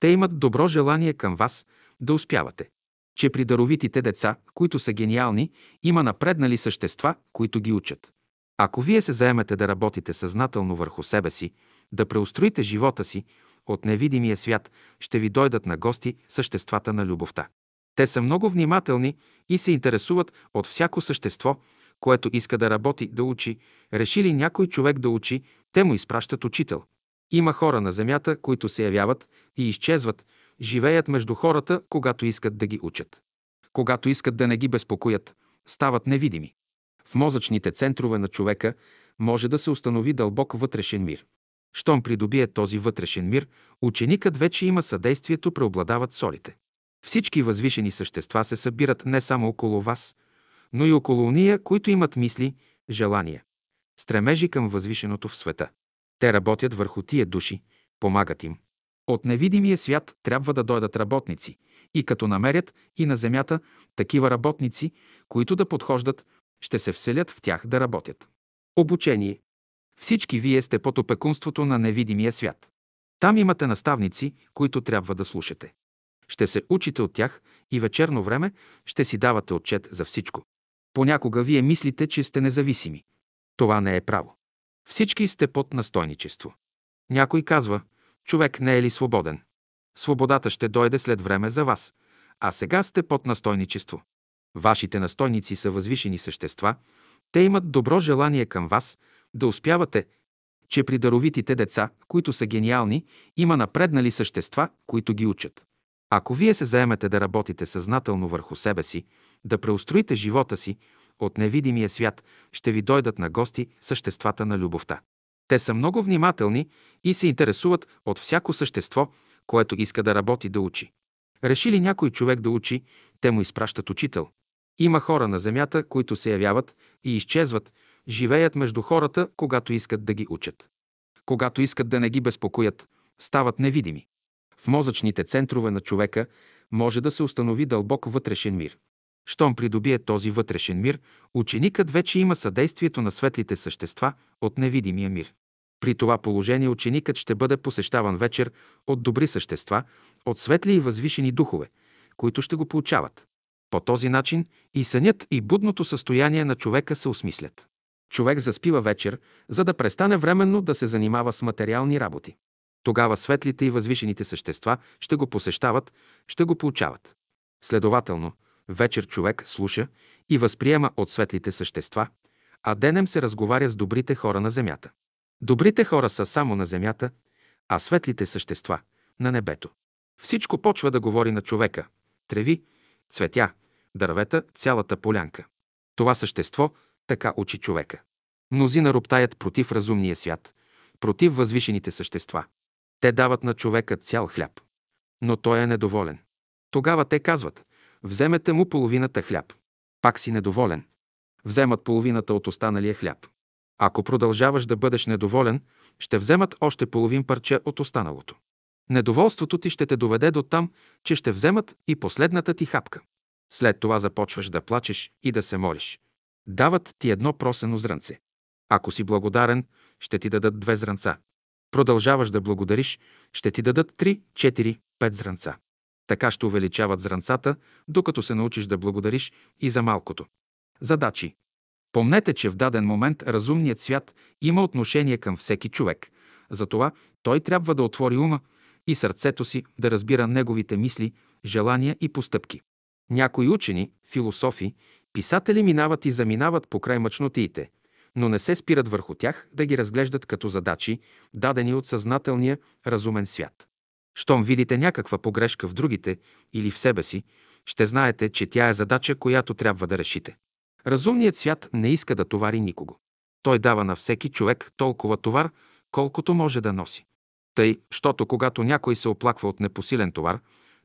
те имат добро желание към вас да успявате. Че при даровитите деца, които са гениални, има напреднали същества, които ги учат. Ако вие се заемете да работите съзнателно върху себе си, да преустроите живота си, от невидимия свят ще ви дойдат на гости съществата на любовта. Те са много внимателни и се интересуват от всяко същество, което иска да работи, да учи. Решили някой човек да учи, те му изпращат учител. Има хора на земята, които се явяват и изчезват, живеят между хората, когато искат да ги учат. Когато искат да не ги безпокоят, стават невидими. В мозъчните центрове на човека може да се установи дълбок вътрешен мир. Щом придобие този вътрешен мир, ученикът вече има съдействието, преобладават солите. Всички възвишени същества се събират не само около вас, но и около уния, които имат мисли, желания, стремежи към възвишеното в света. Те работят върху тия души, помагат им. От невидимия свят трябва да дойдат работници и като намерят и на земята такива работници, които да подхождат, ще се вселят в тях да работят. Обучение. Всички вие сте под опекунството на невидимия свят. Там имате наставници, които трябва да слушате. Ще се учите от тях и вечерно време ще си давате отчет за всичко. Понякога вие мислите, че сте независими. Това не е право. Всички сте под настойничество. Някой казва, човек не е ли свободен? Свободата ще дойде след време за вас, а сега сте под настойничество. Вашите настойници са възвишени същества, те имат добро желание към вас да успявате, че при даровитите деца, които са гениални, има напреднали същества, които ги учат. Ако вие се заемете да работите съзнателно върху себе си, да преустроите живота си, от невидимия свят ще ви дойдат на гости съществата на любовта. Те са много внимателни и се интересуват от всяко същество, което иска да работи да учи. Реши ли някой човек да учи, те му изпращат учител. Има хора на земята, които се явяват и изчезват, живеят между хората, когато искат да ги учат. Когато искат да не ги безпокоят, стават невидими. В мозъчните центрове на човека може да се установи дълбок вътрешен мир. Щом придобие този вътрешен мир, ученикът вече има съдействието на светлите същества от невидимия мир. При това положение ученикът ще бъде посещаван вечер от добри същества, от светли и възвишени духове, които ще го получават. По този начин и сънят и будното състояние на човека се осмислят. Човек заспива вечер, за да престане временно да се занимава с материални работи. Тогава светлите и възвишените същества ще го посещават, ще го получават. Следователно, вечер човек слуша и възприема от светлите същества, а денем се разговаря с добрите хора на земята. Добрите хора са само на земята, а светлите същества – на небето. Всичко почва да говори на човека – треви, цветя, дървета, цялата полянка. Това същество така учи човека. Мнозина роптаят против разумния свят, против възвишените същества. Те дават на човека цял хляб. Но той е недоволен. Тогава те казват, вземете му половината хляб. Пак си недоволен. Вземат половината от останалия хляб. Ако продължаваш да бъдеш недоволен, ще вземат още половин парче от останалото. Недоволството ти ще те доведе до там, че ще вземат и последната ти хапка. След това започваш да плачеш и да се молиш. Дават ти едно просено зрънце. Ако си благодарен, ще ти дадат две зранца. Продължаваш да благодариш, ще ти дадат три, четири, пет зранца. Така ще увеличават зранцата, докато се научиш да благодариш и за малкото. Задачи. Помнете, че в даден момент разумният свят има отношение към всеки човек. Затова той трябва да отвори ума и сърцето си да разбира неговите мисли, желания и постъпки. Някои учени, философи, писатели минават и заминават покрай мъчнотиите, но не се спират върху тях да ги разглеждат като задачи, дадени от съзнателния разумен свят. Щом видите някаква погрешка в другите или в себе си, ще знаете, че тя е задача, която трябва да решите. Разумният свят не иска да товари никого. Той дава на всеки човек толкова товар, колкото може да носи. Тъй, щото когато някой се оплаква от непосилен товар,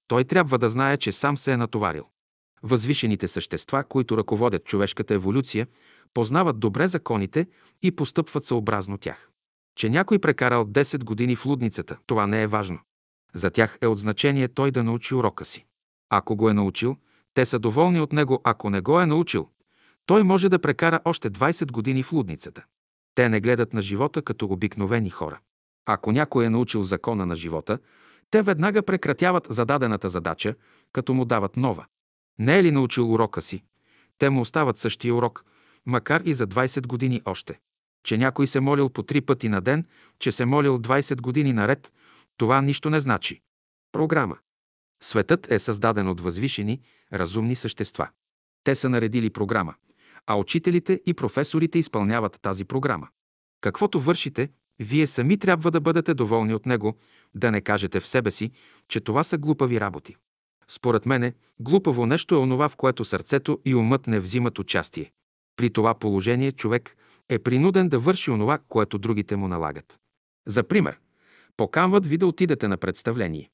той трябва да знае, че сам се е натоварил. Възвишените същества, които ръководят човешката еволюция, познават добре законите и постъпват съобразно тях. Че някой прекарал 10 години в лудницата, това не е важно. За тях е от значение той да научи урока си. Ако го е научил, те са доволни от него, ако не го е научил, той може да прекара още 20 години в лудницата. Те не гледат на живота като обикновени хора. Ако някой е научил закона на живота, те веднага прекратяват зададената задача, като му дават нова. Не е ли научил урока си? Те му остават същия урок, макар и за 20 години още. Че някой се молил по три пъти на ден, че се молил 20 години наред, това нищо не значи. Програма. Светът е създаден от възвишени, разумни същества. Те са наредили програма, а учителите и професорите изпълняват тази програма. Каквото вършите, вие сами трябва да бъдете доволни от него, да не кажете в себе си, че това са глупави работи. Според мене, глупаво нещо е онова, в което сърцето и умът не взимат участие. При това положение човек е принуден да върши онова, което другите му налагат. За пример, поканват ви да отидете на представление.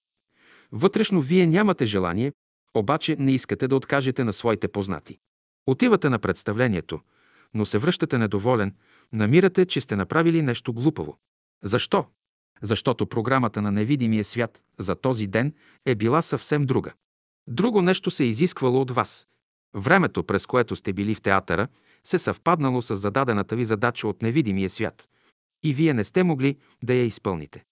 Вътрешно вие нямате желание, обаче не искате да откажете на своите познати. Отивате на представлението, но се връщате недоволен, намирате, че сте направили нещо глупаво. Защо? Защото програмата на невидимия свят за този ден е била съвсем друга. Друго нещо се е изисквало от вас. Времето, през което сте били в театъра, се съвпаднало с зададената ви задача от невидимия свят и вие не сте могли да я изпълните.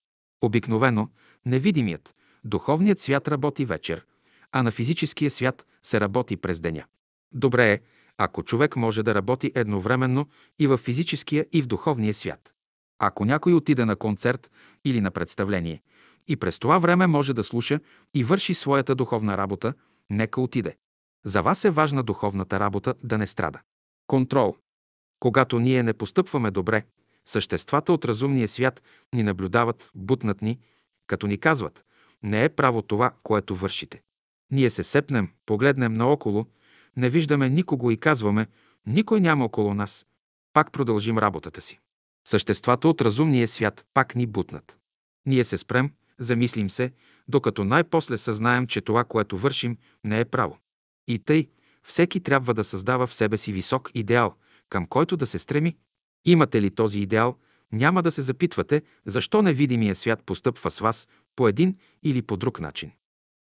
Обикновено невидимият, духовният свят работи вечер, а на физическия свят се работи през деня. Добре е, ако човек може да работи едновременно и в физическия, и в духовния свят. Ако някой отиде на концерт или на представление и през това време може да слуша и върши своята духовна работа, нека отиде. За вас е важна духовната работа да не страда. Контрол. Когато ние не постъпваме добре, съществата от разумния свят ни наблюдават, бутнат ни, като ни казват, не е право това, което вършите. Ние се сепнем, погледнем наоколо, не виждаме никого и казваме, никой няма около нас. Пак продължим работата си. Съществата от разумния свят пак ни бутнат. Ние се спрем, замислим се, докато най-после съзнаем, че това, което вършим, не е право. И тъй, всеки трябва да създава в себе си висок идеал, към който да се стреми. Имате ли този идеал, няма да се запитвате, защо невидимия свят постъпва с вас по един или по друг начин.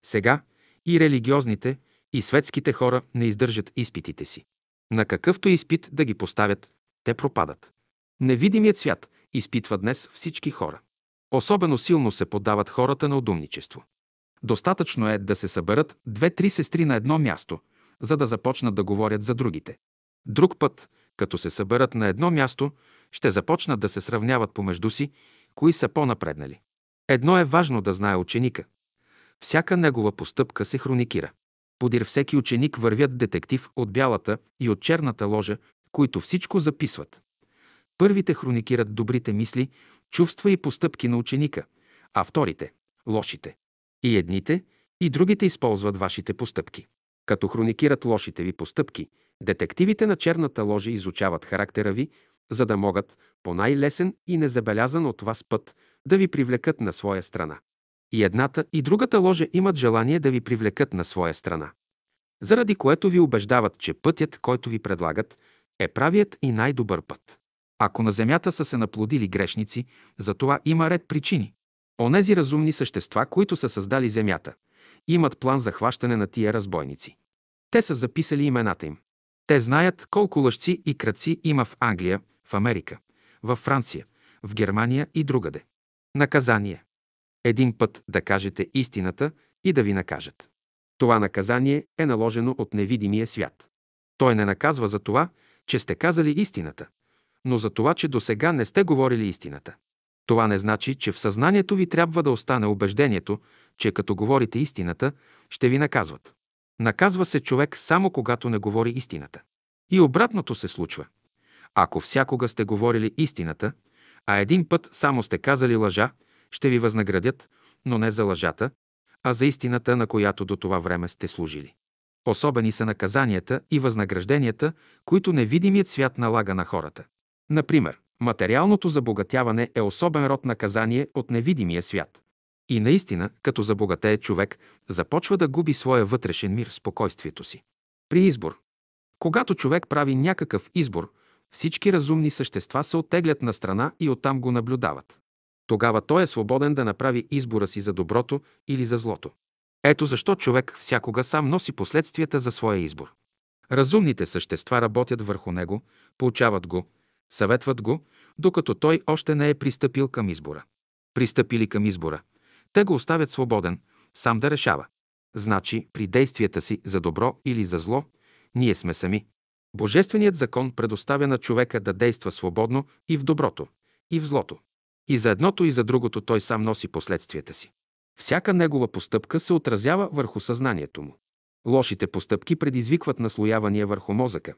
Сега и религиозните, и светските хора не издържат изпитите си. На какъвто изпит да ги поставят, те пропадат. Невидимият свят изпитва днес всички хора. Особено силно се подават хората на удумничество. Достатъчно е да се съберат две-три сестри на едно място, за да започнат да говорят за другите. Друг път, като се съберат на едно място, ще започнат да се сравняват помежду си, кои са по-напреднали. Едно е важно да знае ученика. Всяка негова постъпка се хроникира. Подир всеки ученик вървят детектив от бялата и от черната ложа, които всичко записват. Първите хроникират добрите мисли, чувства и постъпки на ученика, а вторите – лошите. И едните, и другите използват вашите постъпки. Като хроникират лошите ви постъпки, детективите на черната ложа изучават характера ви, за да могат по най-лесен и незабелязан от вас път да ви привлекат на своя страна. И едната и другата ложа имат желание да ви привлекат на своя страна. Заради което ви убеждават, че пътят, който ви предлагат, е правият и най-добър път. Ако на земята са се наплодили грешници, за това има ред причини. Онези разумни същества, които са създали земята, имат план за хващане на тия разбойници. Те са записали имената им. Те знаят колко лъжци и кръци има в Англия, в Америка, в Франция, в Германия и другаде. Наказание. Един път да кажете истината и да ви накажат. Това наказание е наложено от невидимия свят. Той не наказва за това, че сте казали истината, но за това, че до сега не сте говорили истината. Това не значи, че в съзнанието ви трябва да остане убеждението, че като говорите истината, ще ви наказват. Наказва се човек само когато не говори истината. И обратното се случва. Ако всякога сте говорили истината, а един път само сте казали лъжа, ще ви възнаградят, но не за лъжата, а за истината, на която до това време сте служили. Особени са наказанията и възнагражденията, които невидимият свят налага на хората. Например, материалното забогатяване е особен род наказание от невидимия свят. И наистина, като забогатее човек, започва да губи своя вътрешен мир, спокойствието си. При избор. Когато човек прави някакъв избор, всички разумни същества се оттеглят на страна и оттам го наблюдават. Тогава той е свободен да направи избора си за доброто или за злото. Ето защо човек всякога сам носи последствията за своя избор. Разумните същества работят върху него, получават го, съветват го, докато той още не е пристъпил към избора. Пристъпили към избора, те го оставят свободен, сам да решава. Значи, при действията си за добро или за зло, ние сме сами. Божественият закон предоставя на човека да действа свободно и в доброто, и в злото. И за едното и за другото той сам носи последствията си. Всяка негова постъпка се отразява върху съзнанието му. Лошите постъпки предизвикват наслоявания върху мозъка,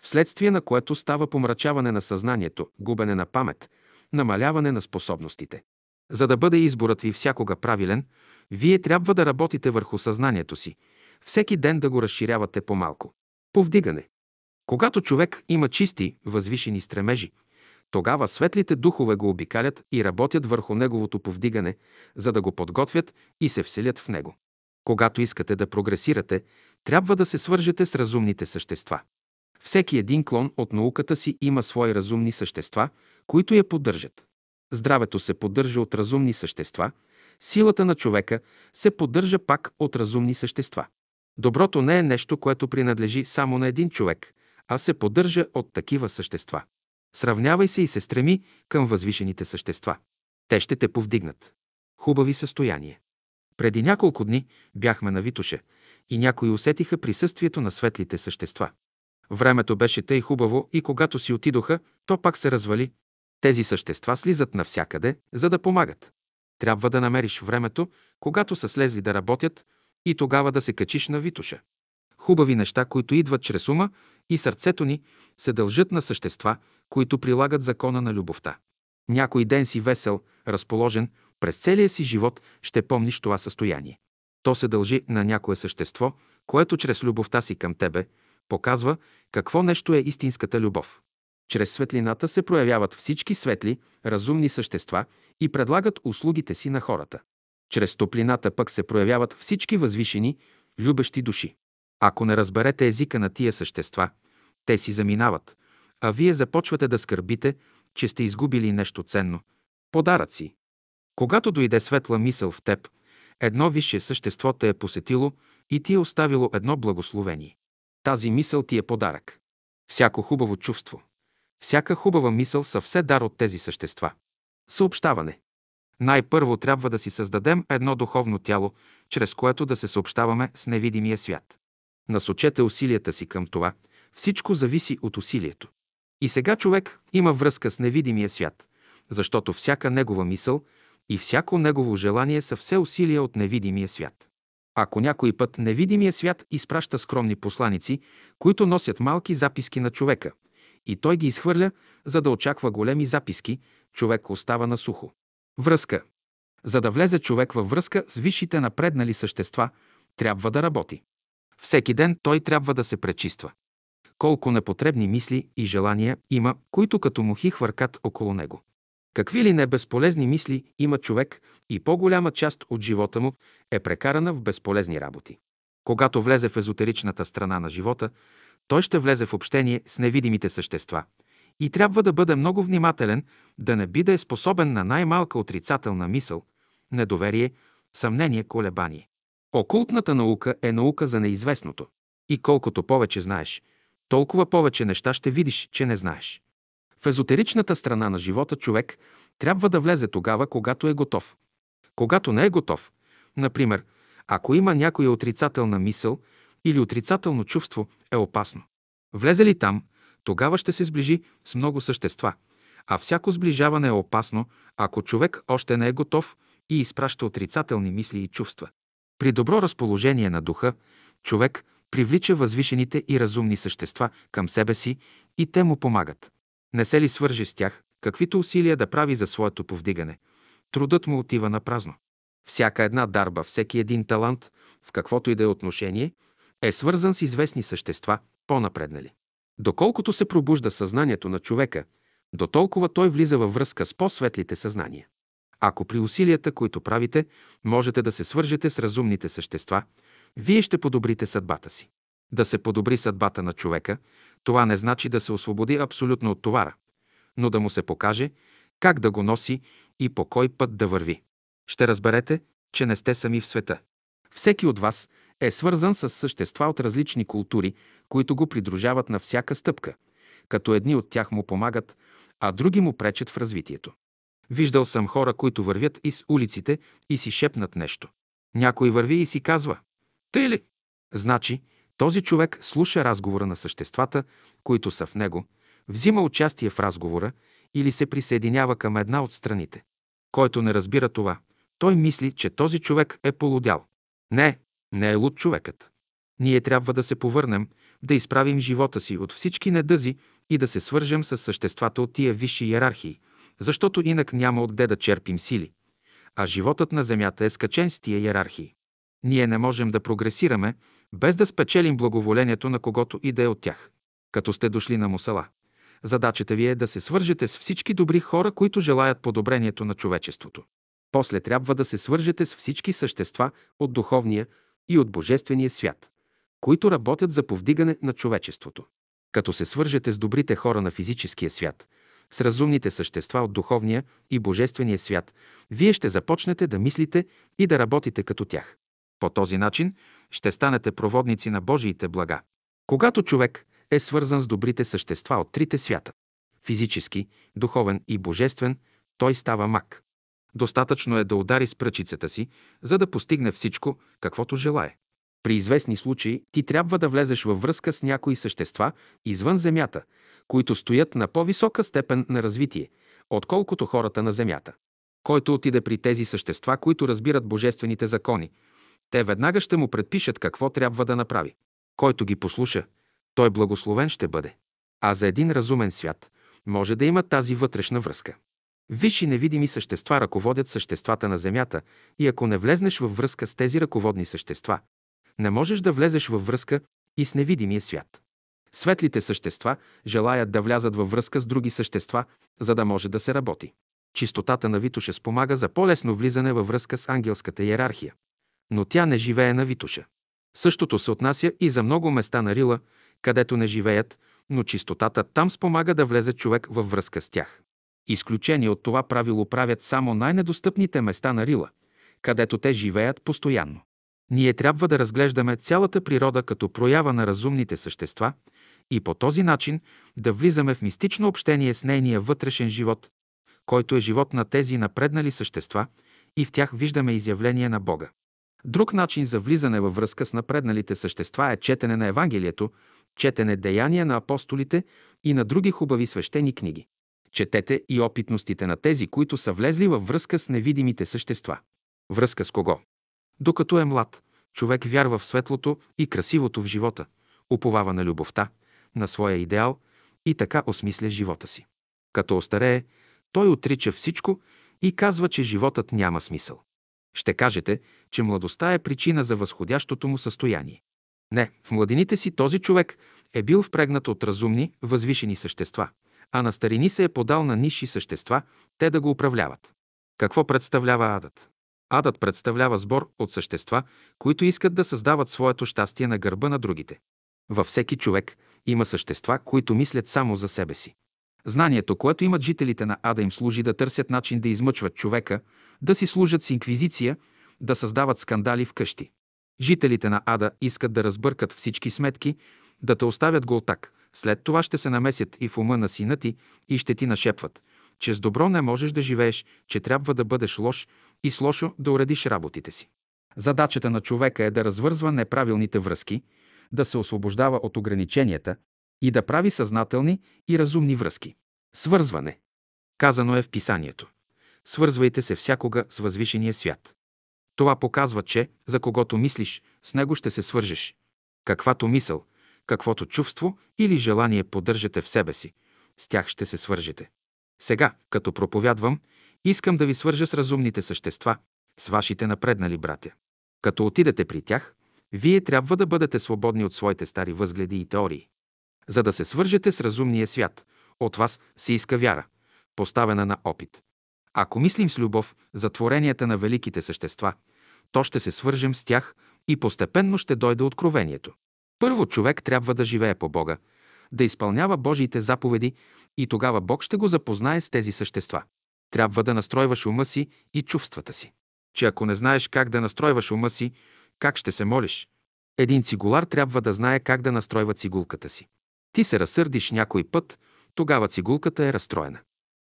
вследствие на което става помрачаване на съзнанието, губене на памет, намаляване на способностите. За да бъде изборът ви всякога правилен, вие трябва да работите върху съзнанието си, всеки ден да го разширявате по-малко. Повдигане. Когато човек има чисти, възвишени стремежи, тогава светлите духове го обикалят и работят върху неговото повдигане, за да го подготвят и се вселят в него. Когато искате да прогресирате, трябва да се свържете с разумните същества. Всеки един клон от науката си има свои разумни същества, които я поддържат. Здравето се поддържа от разумни същества, силата на човека се поддържа пак от разумни същества. Доброто не е нещо, което принадлежи само на един човек, а се поддържа от такива същества. Сравнявай се и се стреми към възвишените същества. Те ще те повдигнат. Хубави състояния. Преди няколко дни бяхме на Витоше и някои усетиха присъствието на светлите същества. Времето беше тъй хубаво и когато си отидоха, то пак се развали. Тези същества слизат навсякъде, за да помагат. Трябва да намериш времето, когато са слезли да работят и тогава да се качиш на Витоша. Хубави неща, които идват чрез ума и сърцето ни, се дължат на същества, които прилагат закона на любовта. Някой ден си весел, разположен, през целия си живот ще помниш това състояние. То се дължи на някое същество, което чрез любовта си към тебе показва какво нещо е истинската любов. Чрез светлината се проявяват всички светли, разумни същества и предлагат услугите си на хората. Чрез топлината пък се проявяват всички възвишени, любещи души. Ако не разберете езика на тия същества, те си заминават, а вие започвате да скърбите, че сте изгубили нещо ценно. Подаръци. Когато дойде светла мисъл в теб, едно висше същество те е посетило и ти е оставило едно благословение. Тази мисъл ти е подарък. Всяко хубаво чувство, всяка хубава мисъл са все дар от тези същества. Съобщаване. Най-първо трябва да си създадем едно духовно тяло, чрез което да се съобщаваме с невидимия свят. Насочете усилията си към това. Всичко зависи от усилието. И сега човек има връзка с невидимия свят, защото всяка негова мисъл и всяко негово желание са все усилия от невидимия свят. Ако някой път невидимия свят изпраща скромни посланици, които носят малки записки на човека, и той ги изхвърля, за да очаква големи записки, човек остава на сухо. Връзка. За да влезе човек във връзка с висшите напреднали същества, трябва да работи. Всеки ден той трябва да се пречиства. Колко непотребни мисли и желания има, които като мухи хвъркат около него. Какви ли не безполезни мисли има човек и по-голяма част от живота му е прекарана в безполезни работи. Когато влезе в езотеричната страна на живота, той ще влезе в общение с невидимите същества и трябва да бъде много внимателен да не би да е способен на най-малка отрицателна мисъл, недоверие, съмнение, колебание. Окултната наука е наука за неизвестното. И колкото повече знаеш, толкова повече неща ще видиш, че не знаеш. В езотеричната страна на живота човек трябва да влезе тогава, когато е готов. Когато не е готов, например, ако има някоя отрицателна мисъл или отрицателно чувство, е опасно. Влезе ли там, тогава ще се сближи с много същества, а всяко сближаване е опасно, ако човек още не е готов и изпраща отрицателни мисли и чувства. При добро разположение на духа, човек привлича възвишените и разумни същества към себе си и те му помагат. Не се ли свърже с тях, каквито усилия да прави за своето повдигане, трудът му отива на празно. Всяка една дарба, всеки един талант, в каквото и да е отношение, е свързан с известни същества, по-напреднали. Доколкото се пробужда съзнанието на човека, до толкова той влиза във връзка с по-светлите съзнания. Ако при усилията, които правите, можете да се свържете с разумните същества, вие ще подобрите съдбата си. Да се подобри съдбата на човека, това не значи да се освободи абсолютно от товара, но да му се покаже как да го носи и по кой път да върви. Ще разберете, че не сте сами в света. Всеки от вас е свързан с същества от различни култури, които го придружават на всяка стъпка, като едни от тях му помагат, а други му пречат в развитието. Виждал съм хора, които вървят из улиците и си шепнат нещо. Някой върви и си казва «Тъй ли?» Значи, този човек слуша разговора на съществата, които са в него, взима участие в разговора или се присъединява към една от страните. Който не разбира това, той мисли, че този човек е полудял. Не, не е луд човекът. Ние трябва да се повърнем, да изправим живота си от всички недъзи и да се свържем с съществата от тия висши иерархии, защото инак няма откъде да черпим сили. А животът на Земята е скачен с тия иерархии. Ние не можем да прогресираме, без да спечелим благоволението на когото и да е от тях. Като сте дошли на Мусала, задачата ви е да се свържете с всички добри хора, които желаят подобрението на човечеството. После трябва да се свържете с всички същества от духовния и от божествения свят, които работят за повдигане на човечеството. Като се свържете с добрите хора на физическия свят, с разумните същества от духовния и божествения свят, вие ще започнете да мислите и да работите като тях. По този начин ще станете проводници на Божиите блага. Когато човек е свързан с добрите същества от трите свята физически, духовен и божествен, той става мак. Достатъчно е да удари с пръчицата си, за да постигне всичко, каквото желае. При известни случаи ти трябва да влезеш във връзка с някои същества извън Земята, които стоят на по-висока степен на развитие, отколкото хората на Земята. Който отиде при тези същества, които разбират божествените закони, те веднага ще му предпишат какво трябва да направи. Който ги послуша, той благословен ще бъде. А за един разумен свят може да има тази вътрешна връзка. Висши невидими същества ръководят съществата на Земята и ако не влезнеш във връзка с тези ръководни същества, не можеш да влезеш във връзка и с невидимия свят. Светлите същества желаят да влязат във връзка с други същества, за да може да се работи. Чистотата на Витуша спомага за по-лесно влизане във връзка с ангелската иерархия. Но тя не живее на Витуша. Същото се отнася и за много места на Рила, където не живеят, но чистотата там спомага да влезе човек във връзка с тях. Изключение от това правило правят само най-недостъпните места на Рила, където те живеят постоянно. Ние трябва да разглеждаме цялата природа като проява на разумните същества и по този начин да влизаме в мистично общение с нейния вътрешен живот, който е живот на тези напреднали същества и в тях виждаме изявление на Бога. Друг начин за влизане във връзка с напредналите същества е четене на Евангелието, четене деяния на апостолите и на други хубави свещени книги. Четете и опитностите на тези, които са влезли във връзка с невидимите същества. Връзка с кого? Докато е млад, човек вярва в светлото и красивото в живота, уповава на любовта, на своя идеал и така осмисля живота си. Като остарее, той отрича всичко и казва, че животът няма смисъл. Ще кажете, че младостта е причина за възходящото му състояние. Не, в младините си този човек е бил впрегнат от разумни, възвишени същества, а на старини се е подал на нисши същества, те да го управляват. Какво представлява адът? Адът представлява сбор от същества, които искат да създават своето щастие на гърба на другите. Във всеки човек има същества, които мислят само за себе си. Знанието, което имат жителите на Ада им служи да търсят начин да измъчват човека, да си служат с инквизиция, да създават скандали в къщи. Жителите на Ада искат да разбъркат всички сметки, да те оставят голтак. След това ще се намесят и в ума на сина ти и ще ти нашепват, че с добро не можеш да живееш, че трябва да бъдеш лош и с лошо да уредиш работите си. Задачата на човека е да развързва неправилните връзки, да се освобождава от ограниченията и да прави съзнателни и разумни връзки. Свързване. Казано е в писанието. Свързвайте се всякога с възвишения свят. Това показва, че, за когото мислиш, с него ще се свържеш. Каквато мисъл, каквото чувство или желание поддържате в себе си, с тях ще се свържете. Сега, като проповядвам, искам да ви свържа с разумните същества, с вашите напреднали братя. Като отидете при тях, вие трябва да бъдете свободни от своите стари възгледи и теории. За да се свържете с разумния свят, от вас се иска вяра, поставена на опит. Ако мислим с любов за творенията на великите същества, то ще се свържем с тях и постепенно ще дойде откровението. Първо човек трябва да живее по Бога, да изпълнява Божиите заповеди и тогава Бог ще го запознае с тези същества. Трябва да настройваш ума си и чувствата си. Че ако не знаеш как да настройваш ума си, как ще се молиш? Един цигулар трябва да знае как да настройва цигулката си. Ти се разсърдиш някой път, тогава цигулката е разстроена.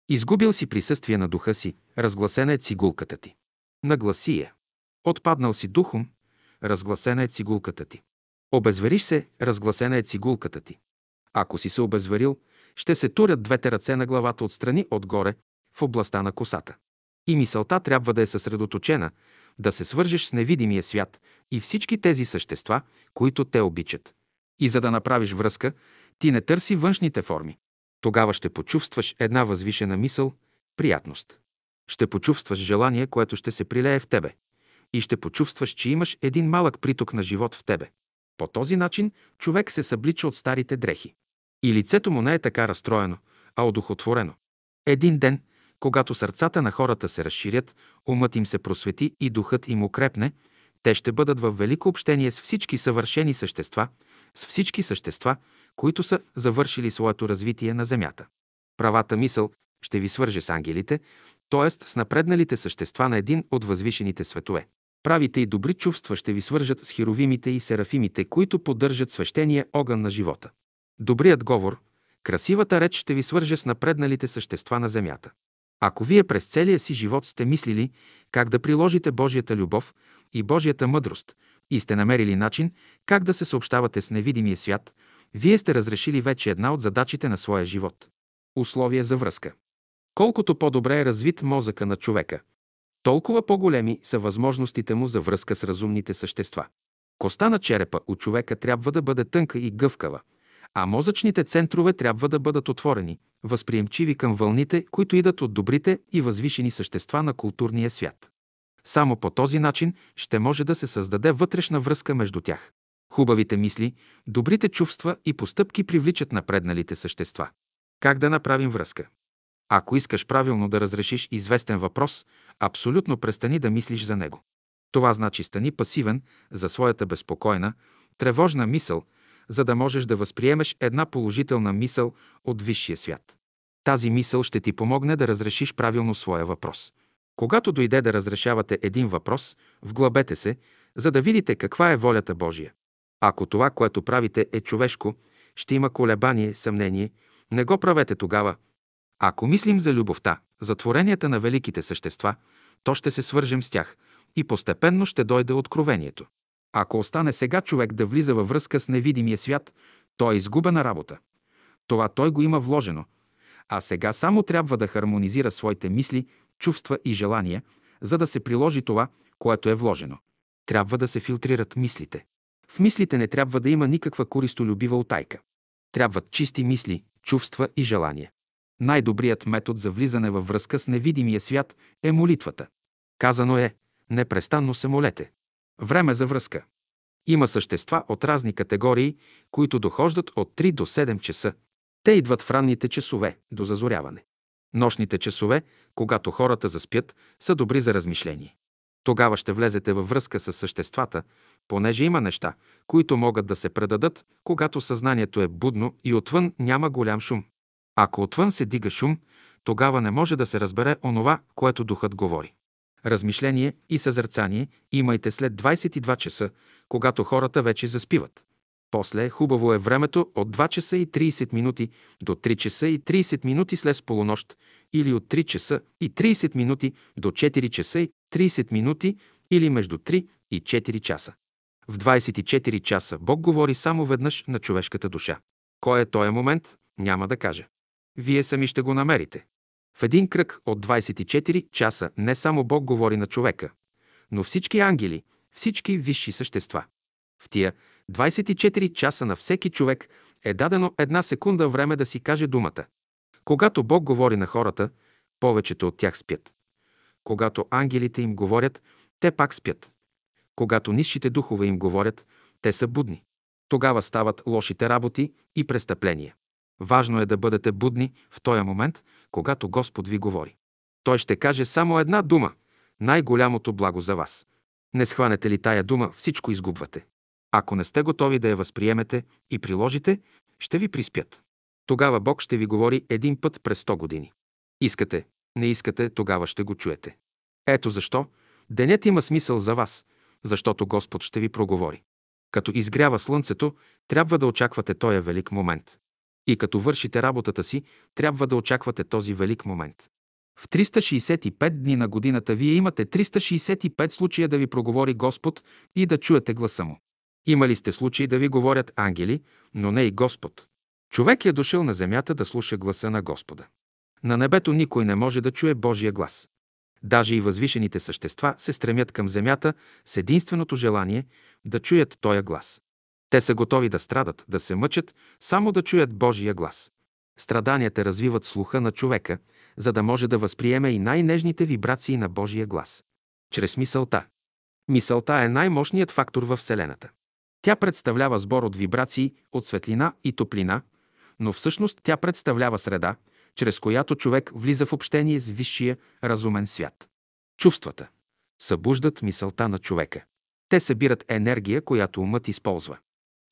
Изгубил си присъствие на духа си, разгласена е цигулката ти. Нагласи я. Отпаднал си духом, разгласена е цигулката ти. Обезвериш се, разгласена е цигулката ти. Ако си се обезверил, ще се турят двете ръце на главата отстрани отгоре в областта на косата. И мисълта трябва да е съсредоточена, да се свържеш с невидимия свят и всички тези същества, които те обичат. И за да направиш връзка, ти не търси външните форми. Тогава ще почувстваш една възвишена мисъл, приятност. Ще почувстваш желание, което ще се прилее в тебе. И ще почувстваш, че имаш един малък приток на живот в тебе. По този начин човек се съблича от старите дрехи. И лицето му не е така разстроено, а одухотворено. Един ден, когато сърцата на хората се разширят, умът им се просвети и духът им укрепне, те ще бъдат в велико общение с всички съвършени същества, с всички същества, които са завършили своето развитие на Земята. Правата мисъл ще ви свърже с ангелите, т.е. с напредналите същества на един от възвишените светове. Правите и добри чувства ще ви свържат с херовимите и серафимите, които поддържат свещения огън на живота. Добрият говор, красивата реч ще ви свърже с напредналите същества на земята. Ако вие през целия си живот сте мислили как да приложите Божията любов и Божията мъдрост и сте намерили начин как да се съобщавате с невидимия свят, вие сте разрешили вече една от задачите на своя живот. Условия за връзка. Колкото по-добре е развит мозъка на човека, толкова по-големи са възможностите му за връзка с разумните същества. Коста на черепа у човека трябва да бъде тънка и гъвкава, а мозъчните центрове трябва да бъдат отворени, възприемчиви към вълните, които идат от добрите и възвишени същества на културния свят. Само по този начин ще може да се създаде вътрешна връзка между тях. Хубавите мисли, добрите чувства и постъпки привличат напредналите същества. Как да направим връзка? Ако искаш правилно да разрешиш известен въпрос, абсолютно престани да мислиш за него. Това значи стани пасивен за своята безпокойна, тревожна мисъл, за да можеш да възприемеш една положителна мисъл от висшия свят. Тази мисъл ще ти помогне да разрешиш правилно своя въпрос. Когато дойде да разрешавате един въпрос, вглъбете се, за да видите каква е волята Божия. Ако това, което правите, е човешко, ще има колебание, съмнение. Не го правете тогава. Ако мислим за любовта, за творенията на великите същества, то ще се свържем с тях и постепенно ще дойде откровението. Ако остане сега човек да влиза във връзка с невидимия свят, то е изгубена работа. Това той го има вложено, а сега само трябва да хармонизира своите мисли, чувства и желания, за да се приложи това, което е вложено. Трябва да се филтрират мислите. В мислите не трябва да има никаква користолюбива утайка. Трябват чисти мисли, чувства и желания. Най-добрият метод за влизане във връзка с невидимия свят е молитвата. Казано е, непрестанно се молете. Време за връзка. Има същества от разни категории, които дохождат от 3 до 7 часа. Те идват в ранните часове, до зазоряване. Нощните часове, когато хората заспят, са добри за размишление. Тогава ще влезете във връзка с съществата, понеже има неща, които могат да се предадат, когато съзнанието е будно и отвън няма голям шум. Ако отвън се дига шум, тогава не може да се разбере онова, което духът говори. Размишление и съзерцание имайте след 22 часа, когато хората вече заспиват. После хубаво е времето от 2 часа и 30 минути до 3 часа и 30 минути след полунощ или от 3 часа и 30 минути до 4 часа и 30 минути или между 3 и 4 часа. В 24 часа Бог говори само веднъж на човешката душа. Кой е този момент, няма да кажа. Вие сами ще го намерите. В един кръг от 24 часа не само Бог говори на човека, но всички ангели, всички висши същества. В тия 24 часа на всеки човек е дадено една секунда време да си каже думата. Когато Бог говори на хората, повечето от тях спят. Когато ангелите им говорят, те пак спят. Когато нисшите духове им говорят, те са будни. Тогава стават лошите работи и престъпления. Важно е да бъдете будни в този момент, когато Господ ви говори. Той ще каже само една дума – най-голямото благо за вас. Не схванете ли тая дума, всичко изгубвате. Ако не сте готови да я възприемете и приложите, ще ви приспят. Тогава Бог ще ви говори един път през 100 години. Искате, не искате, тогава ще го чуете. Ето защо денят има смисъл за вас, защото Господ ще ви проговори. Като изгрява слънцето, трябва да очаквате този велик момент. И като вършите работата си, трябва да очаквате този велик момент. В 365 дни на годината вие имате 365 случая да ви проговори Господ и да чуете гласа му. Имали сте случаи да ви говорят ангели, но не и Господ. Човек е дошъл на земята да слуша гласа на Господа. На небето никой не може да чуе Божия глас. Даже и възвишените същества се стремят към земята с единственото желание да чуят този глас. Те са готови да страдат, да се мъчат, само да чуят Божия глас. Страданията развиват слуха на човека, за да може да възприеме и най-нежните вибрации на Божия глас. Чрез мисълта. Мисълта е най-мощният фактор във Вселената. Тя представлява сбор от вибрации, от светлина и топлина, но всъщност тя представлява среда, чрез която човек влиза в общение с висшия разумен свят. Чувствата събуждат мисълта на човека. Те събират енергия, която умът използва.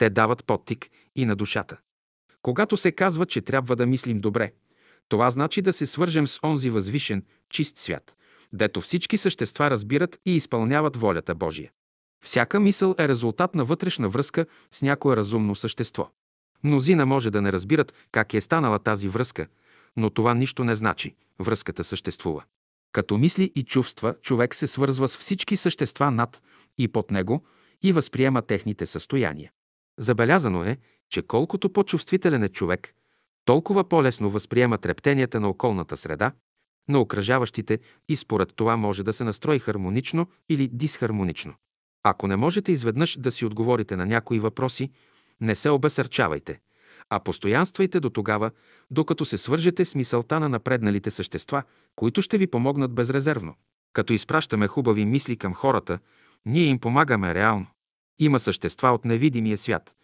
Те дават подтик и на душата. Когато се казва, че трябва да мислим добре, това значи да се свържем с онзи възвишен, чист свят, дето всички същества разбират и изпълняват волята Божия. Всяка мисъл е резултат на вътрешна връзка с някое разумно същество. Мнозина може да не разбират как е станала тази връзка, но това нищо не значи. Връзката съществува. Като мисли и чувства, човек се свързва с всички същества над и под него и възприема техните състояния. Забелязано е, че колкото по-чувствителен е човек, толкова по-лесно възприема трептенията на околната среда, на окръжаващите и според това може да се настрои хармонично или дисхармонично. Ако не можете изведнъж да си отговорите на някои въпроси, не се обесърчавайте, а постоянствайте до тогава, докато се свържете с мисълта на напредналите същества, които ще ви помогнат безрезервно. Като изпращаме хубави мисли към хората, ние им помагаме реално. Има същества от невидимия свят,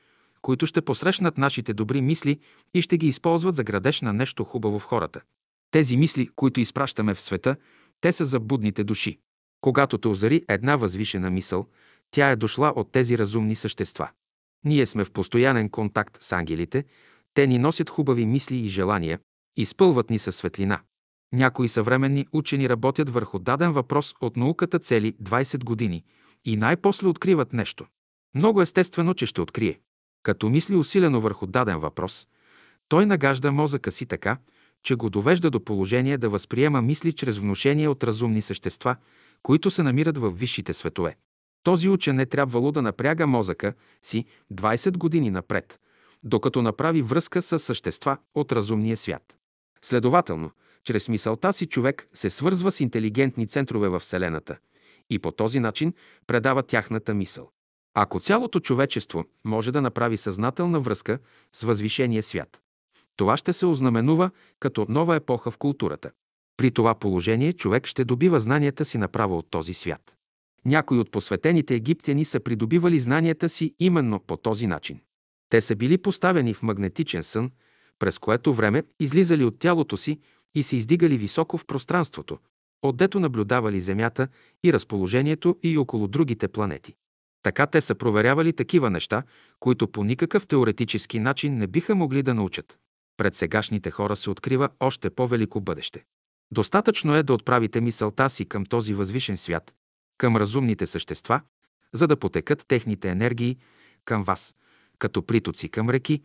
които ще посрещнат нашите добри мисли и ще ги използват за градеж на нещо хубаво в хората. Тези мисли, които изпращаме в света, те са за будните души. Когато те озари една възвишена мисъл, тя е дошла от тези разумни същества. Ние сме в постоянен контакт с ангелите, те ни носят хубави мисли и желания, изпълват ни със светлина. Някои съвременни учени работят върху даден въпрос от науката цели 20 години и най-после откриват нещо. Много естествено, че ще открие. Като мисли усилено върху даден въпрос, той нагажда мозъка си така, че го довежда до положение да възприема мисли чрез внушение от разумни същества, които се намират в висшите светове. Този учен е трябвало да напряга мозъка си 20 години напред, докато направи връзка с същества от разумния свят. Следователно, чрез мисълта си човек се свързва с интелигентни центрове в Вселената и по този начин предава тяхната мисъл. Ако цялото човечество може да направи съзнателна връзка с възвишения свят, това ще се ознаменува като нова епоха в културата. При това положение човек ще добива знанията си направо от този свят. Някои от посветените египтяни са придобивали знанията си именно по този начин. Те са били поставени в магнетичен сън, през което време излизали от тялото си и се издигали високо в пространството, отдето наблюдавали Земята и разположението и около другите планети. Така те са проверявали такива неща, които по никакъв теоретически начин не биха могли да научат. Пред сегашните хора се открива още по-велико бъдеще. Достатъчно е да отправите мисълта си към този възвишен свят, към разумните същества, за да потекат техните енергии към вас, като притоци към реки,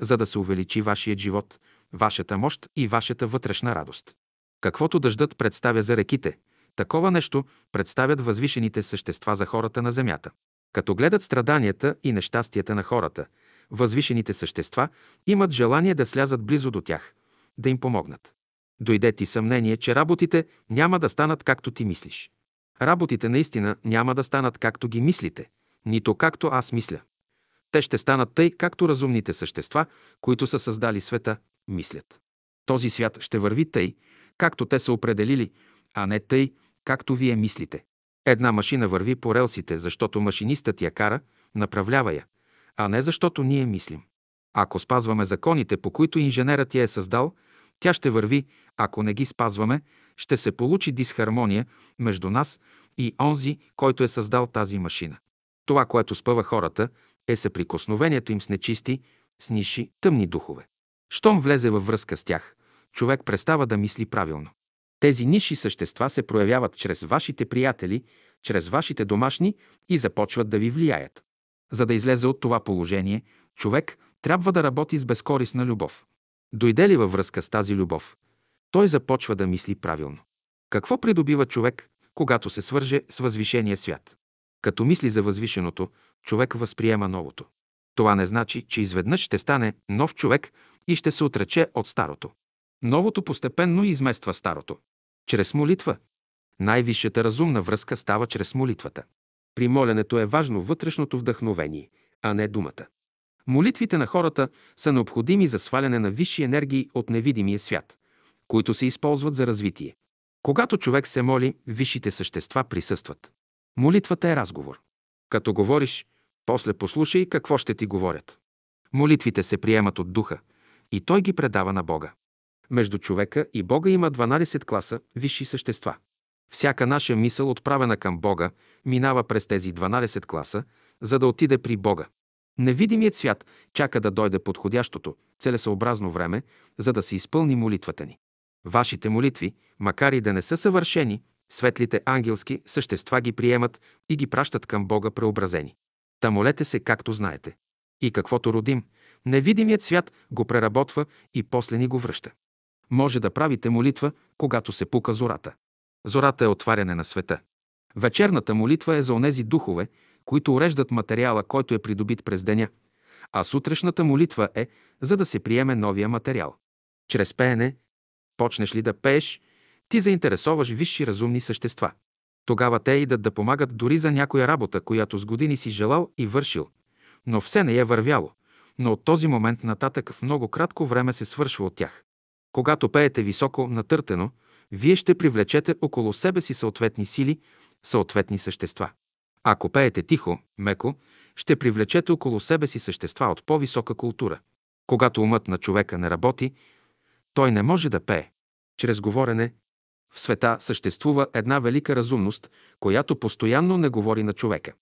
за да се увеличи вашият живот, вашата мощ и вашата вътрешна радост. Каквото дъждът представя за реките, такова нещо представят възвишените същества за хората на земята. Като гледат страданията и нещастията на хората, възвишените същества имат желание да слязат близо до тях, да им помогнат. Дойде ти съмнение, че работите няма да станат както ти мислиш. Работите наистина няма да станат както ги мислите, нито както аз мисля. Те ще станат тъй, както разумните същества, които са създали света, мислят. Този свят ще върви тъй, както те са определили, а не тъй, както вие мислите. Една машина върви по релсите, защото машинистът я кара, направлява я, а не защото ние мислим. Ако спазваме законите, по които инженерът я е създал, тя ще върви, ако не ги спазваме, ще се получи дисхармония между нас и онзи, който е създал тази машина. Това, което спъва хората, е съприкосновението им с нечисти, с ниши, тъмни духове. Щом влезе във връзка с тях, човек престава да мисли правилно. Тези ниши същества се проявяват чрез вашите приятели, чрез вашите домашни и започват да ви влияят. За да излезе от това положение, човек трябва да работи с безкорисна любов. Дойде ли във връзка с тази любов, той започва да мисли правилно. Какво придобива човек, когато се свърже с възвишения свят? Като мисли за възвишеното, човек възприема новото. Това не значи, че изведнъж ще стане нов човек и ще се отрече от старото. Новото постепенно измества старото. Чрез молитва. Най-висшата разумна връзка става чрез молитвата. При моленето е важно вътрешното вдъхновение, а не думата. Молитвите на хората са необходими за сваляне на висши енергии от невидимия свят, които се използват за развитие. Когато човек се моли, висшите същества присъстват. Молитвата е разговор. Като говориш, после послушай какво ще ти говорят. Молитвите се приемат от духа и той ги предава на Бога. Между човека и Бога има 12 класа висши същества. Всяка наша мисъл, отправена към Бога, минава през тези 12 класа, за да отиде при Бога. Невидимият свят чака да дойде подходящото, целесъобразно време, за да се изпълни молитвата ни. Вашите молитви, макар и да не са съвършени, светлите ангелски същества ги приемат и ги пращат към Бога преобразени. Та молете се както знаете. И каквото родим, невидимият свят го преработва и после ни го връща. Може да правите молитва, когато се пука зората. Зората е отваряне на света. Вечерната молитва е за онези духове, които уреждат материала, който е придобит през деня, а сутрешната молитва е, за да се приеме новия материал. Чрез пеене, почнеш ли да пееш, ти заинтересоваш висши разумни същества. Тогава те идат да помагат дори за някоя работа, която с години си желал и вършил, но все не е вървяло, но от този момент нататък в много кратко време се свършва от тях. Когато пеете високо, натъртено, вие ще привлечете около себе си съответни сили, съответни същества. Ако пеете тихо, меко, ще привлечете около себе си същества от по-висока култура. Когато умът на човека не работи, той не може да пее. Чрез говорене в света съществува една велика разумност, която постоянно не говори на човека.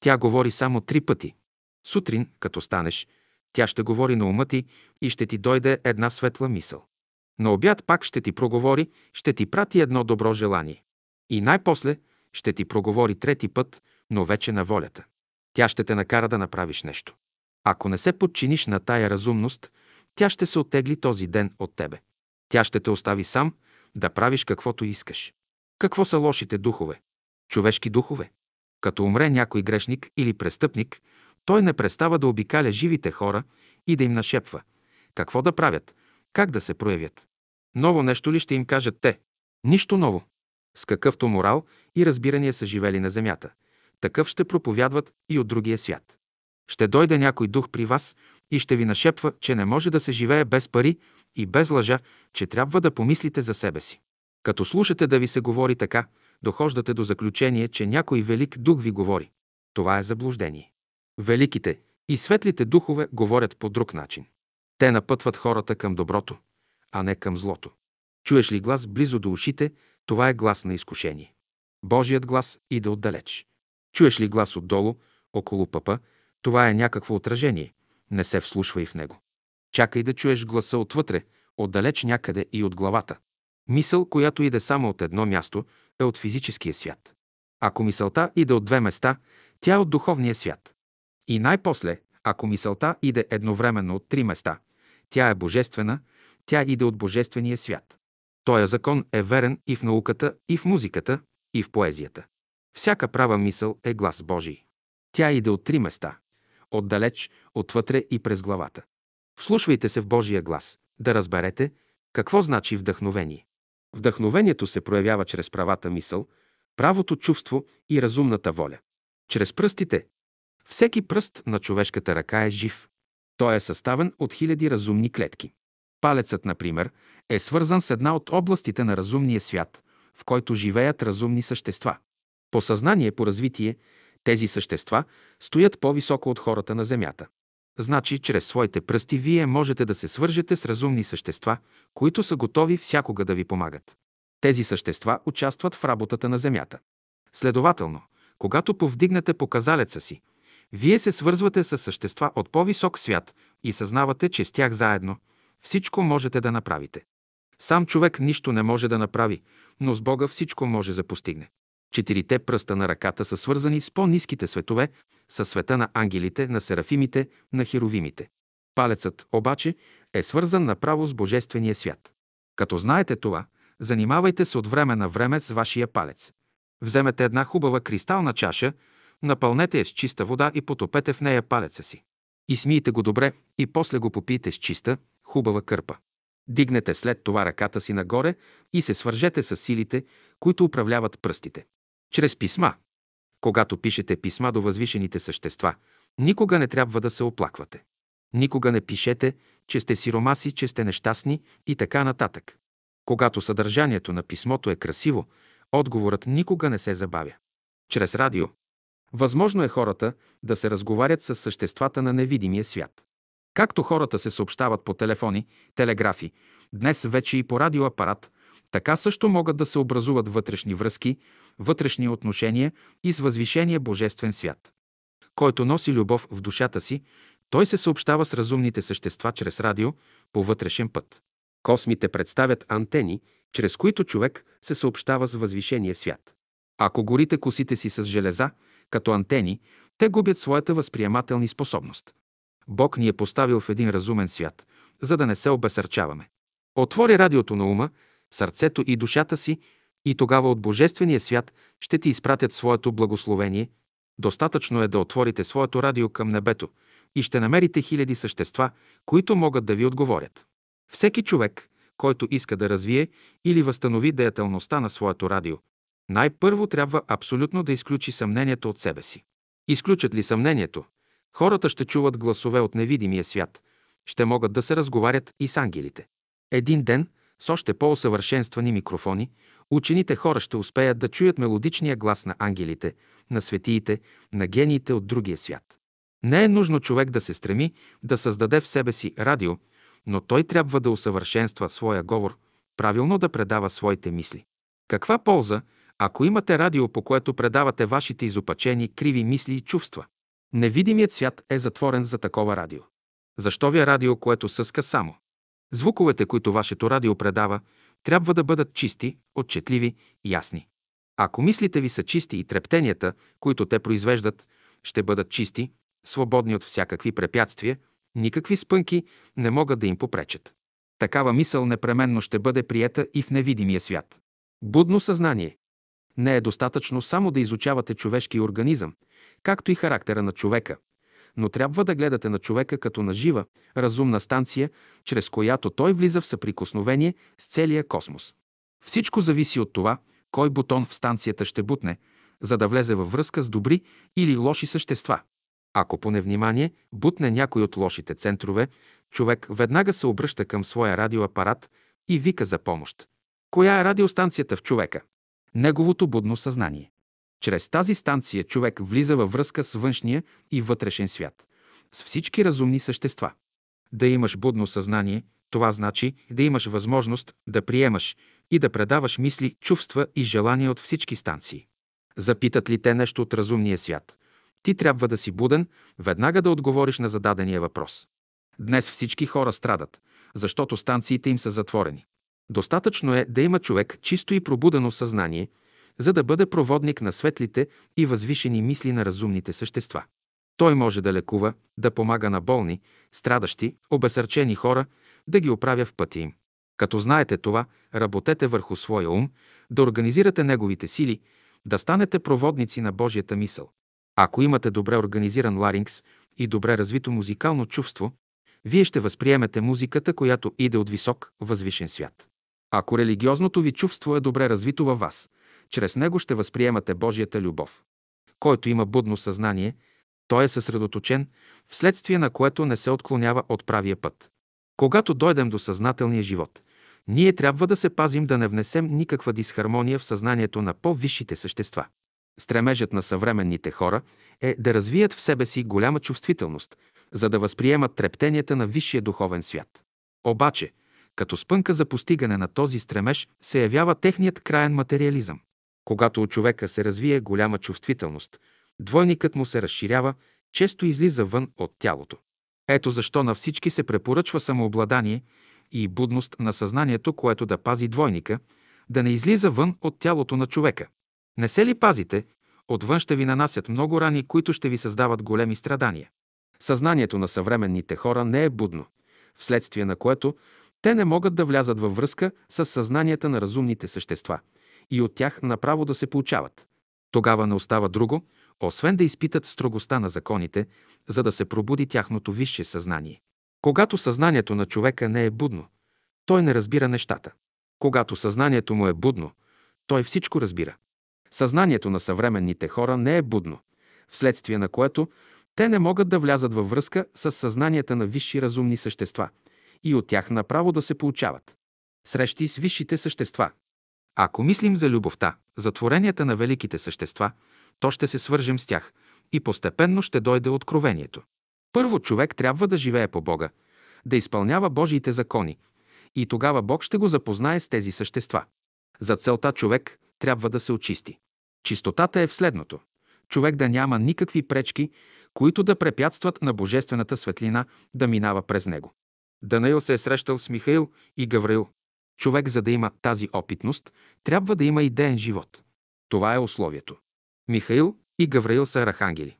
Тя говори само три пъти. Сутрин, като станеш, тя ще говори на ума ти и ще ти дойде една светла мисъл. На обяд пак ще ти проговори, ще ти прати едно добро желание. И най-после ще ти проговори трети път, но вече на волята. Тя ще те накара да направиш нещо. Ако не се подчиниш на тая разумност, тя ще се оттегли този ден от тебе. Тя ще те остави сам да правиш каквото искаш. Какво са лошите духове? Човешки духове. Като умре някой грешник или престъпник, той не престава да обикаля живите хора и да им нашепва. Какво да правят? Как да се проявят? Ново нещо ли ще им кажат те? Нищо ново. С какъвто морал и разбирания са живели на земята, такъв ще проповядват и от другия свят. Ще дойде някой дух при вас и ще ви нашепва, че не може да се живее без пари и без лъжа, че трябва да помислите за себе си. Като слушате да ви се говори така, дохождате до заключение, че някой велик дух ви говори. Това е заблуждение. Великите и светлите духове говорят по друг начин. Те напътват хората към доброто, а не към злото. Чуеш ли глас близо до ушите, това е глас на изкушение. Божият глас иде отдалеч. Чуеш ли глас отдолу, около пъпа, това е някакво отражение. Не се вслушвай в него. Чакай да чуеш гласа отвътре, отдалеч някъде и от главата. Мисъл, която иде само от едно място, е от физическия свят. Ако мисълта иде от две места, тя е от духовния свят. И най-после, ако мисълта иде едновременно от три места, тя е божествена, тя иде от божествения свят. Тоя закон е верен и в науката, и в музиката, и в поезията. Всяка права мисъл е глас Божий. Тя иде от три места – отдалеч, отвътре и през главата. Вслушвайте се в Божия глас, да разберете какво значи вдъхновение. Вдъхновението се проявява чрез правата мисъл, правото чувство и разумната воля. Чрез пръстите. Всеки пръст на човешката ръка е жив. Той е съставен от хиляди разумни клетки. Палецът, например, е свързан с една от областите на разумния свят, в който живеят разумни същества. По съзнание, по развитие, тези същества стоят по-високо от хората на Земята. Значи, чрез своите пръсти вие можете да се свържете с разумни същества, които са готови всякога да ви помагат. Тези същества участват в работата на Земята. Следователно, когато повдигнете показалеца си, вие се свързвате с същества от по-висок свят и съзнавате, че с тях заедно всичко можете да направите. Сам човек нищо не може да направи, но с Бога всичко може да постигне. Четирите пръста на ръката са свързани с по-низките светове, със света на ангелите, на серафимите, на херовимите. Палецът, обаче, е свързан направо с Божествения свят. Като знаете това, занимавайте се от време на време с вашия палец. Вземете една хубава кристална чаша, напълнете я с чиста вода и потопете в нея палеца си. И смийте го добре и после го попийте с чиста, хубава кърпа. Дигнете след това ръката си нагоре и се свържете с силите, които управляват пръстите. Чрез писма. Когато пишете писма до възвишените същества, никога не трябва да се оплаквате. Никога не пишете, че сте сиромаси, че сте нещастни и така нататък. Когато съдържанието на писмото е красиво, отговорът никога не се забавя. Чрез радио. Възможно е хората да се разговарят с съществата на невидимия свят. Както хората се съобщават по телефони, телеграфи, днес вече и по радиоапарат, така също могат да се образуват вътрешни връзки, вътрешни отношения и с възвишения божествен свят. Който носи любов в душата си, той се съобщава с разумните същества чрез радио по вътрешен път. Космите представят антени, чрез които човек се съобщава с възвишения свят. Ако горите косите си с железа, като антени, те губят своята възприемателни способност. Бог ни е поставил в един разумен свят, за да не се обесърчаваме. Отвори радиото на ума, сърцето и душата си и тогава от Божествения свят ще ти изпратят своето благословение. Достатъчно е да отворите своето радио към небето и ще намерите хиляди същества, които могат да ви отговорят. Всеки човек, който иска да развие или възстанови деятелността на своето радио, най-първо трябва абсолютно да изключи съмнението от себе си. Изключат ли съмнението, хората ще чуват гласове от невидимия свят, ще могат да се разговарят и с ангелите. Един ден, с още по-усъвършенствани микрофони, учените хора ще успеят да чуят мелодичния глас на ангелите, на светиите, на гениите от другия свят. Не е нужно човек да се стреми да създаде в себе си радио, но той трябва да усъвършенства своя говор, правилно да предава своите мисли. Каква полза, ако имате радио, по което предавате вашите изопачени, криви мисли и чувства? Невидимият свят е затворен за такова радио. Защо ви е радио, което съска само? Звуковете, които вашето радио предава, трябва да бъдат чисти, отчетливи, ясни. Ако мислите ви са чисти и трептенията, които те произвеждат, ще бъдат чисти, свободни от всякакви препятствия, никакви спънки не могат да им попречат. Такава мисъл непременно ще бъде приета и в невидимия свят. Будно съзнание. Не е достатъчно само да изучавате човешки организъм, както и характера на човека, но трябва да гледате на човека като на жива, разумна станция, чрез която той влиза в съприкосновение с целия космос. Всичко зависи от това, кой бутон в станцията ще бутне, за да влезе във връзка с добри или лоши същества. Ако по невнимание бутне някой от лошите центрове, човек веднага се обръща към своя радиоапарат и вика за помощ. Коя е радиостанцията в човека? Неговото будно съзнание. Чрез тази станция човек влиза във връзка с външния и вътрешен свят, с всички разумни същества. Да имаш будно съзнание, това значи да имаш възможност да приемаш и да предаваш мисли, чувства и желания от всички станции. Запитат ли те нещо от разумния свят? Ти трябва да си буден, веднага да отговориш на зададения въпрос. Днес всички хора страдат, защото станциите им са затворени. Достатъчно е да има човек чисто и пробудено съзнание, за да бъде проводник на светлите и възвишени мисли на разумните същества. Той може да лекува, да помага на болни, страдащи, обесърчени хора, да ги оправя в пътя им. Като знаете това, работете върху своя ум, да организирате неговите сили, да станете проводници на Божията мисъл. Ако имате добре организиран ларингс и добре развито музикално чувство, вие ще възприемете музиката, която иде от висок, възвишен свят. Ако религиозното ви чувство е добре развито във вас, чрез него ще възприемате Божията любов. Който има будно съзнание, той е съсредоточен, вследствие на което не се отклонява от правия път. Когато дойдем до съзнателния живот, ние трябва да се пазим да не внесем никаква дисхармония в съзнанието на по-висшите същества. Стремежът на съвременните хора е да развият в себе си голяма чувствителност, за да възприемат трептенията на висшия духовен свят. Обаче, като спънка за постигане на този стремеж се явява техният краен материализъм. Когато у човека се развие голяма чувствителност, двойникът му се разширява, често излиза вън от тялото. Ето защо на всички се препоръчва самообладание и будност на съзнанието, което да пази двойника, да не излиза вън от тялото на човека. Не се ли пазите, отвън ще ви нанасят много рани, които ще ви създават големи страдания. Съзнанието на съвременните хора не е будно, вследствие на което те не могат да влязат във връзка с съзнанията на разумните същества и от тях направо да се получават. Тогава не остава друго, освен да изпитат строгостта на законите, за да се пробуди тяхното висше съзнание. Когато съзнанието на човека не е будно, той не разбира нещата. Когато съзнанието му е будно, той всичко разбира. Съзнанието на съвременните хора не е будно, вследствие на което те не могат да влязат във връзка с съзнанията на висши разумни същества и от тях направо да се получават. Срещи с висшите същества. Ако мислим за любовта, за творенията на великите същества, то ще се свържем с тях и постепенно ще дойде откровението. Първо човек трябва да живее по Бога, да изпълнява Божиите закони и тогава Бог ще го запознае с тези същества. За целта човек трябва да се очисти. Чистотата е в следното. Човек да няма никакви пречки, които да препятстват на божествената светлина да минава през него. Данаил се е срещал с Михаил и Гавраил. Човек, за да има тази опитност, трябва да има идеен живот. Това е условието. Михаил и Гавраил са архангели.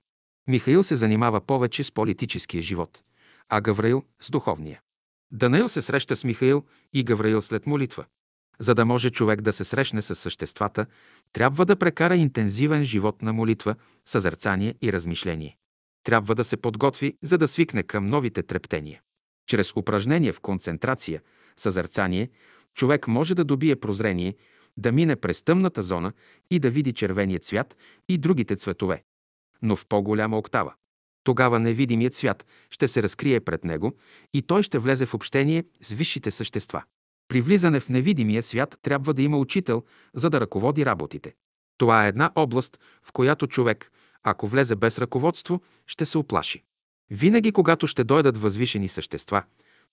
Михаил се занимава повече с политическия живот, а Гавраил – с духовния. Данаил се среща с Михаил и Гавраил след молитва. За да може човек да се срещне с съществата, трябва да прекара интензивен живот на молитва, съзерцание и размишление. Трябва да се подготви, за да свикне към новите трептения. Чрез упражнение в концентрация, съзерцание, човек може да добие прозрение, да мине през тъмната зона и да види червения цвят и другите цветове, но в по-голяма октава. Тогава невидимият свят ще се разкрие пред него и той ще влезе в общение с висшите същества. При влизане в невидимия свят трябва да има учител, за да ръководи работите. Това е една област, в която човек, ако влезе без ръководство, ще се оплаши. Винаги, когато ще дойдат възвишени същества,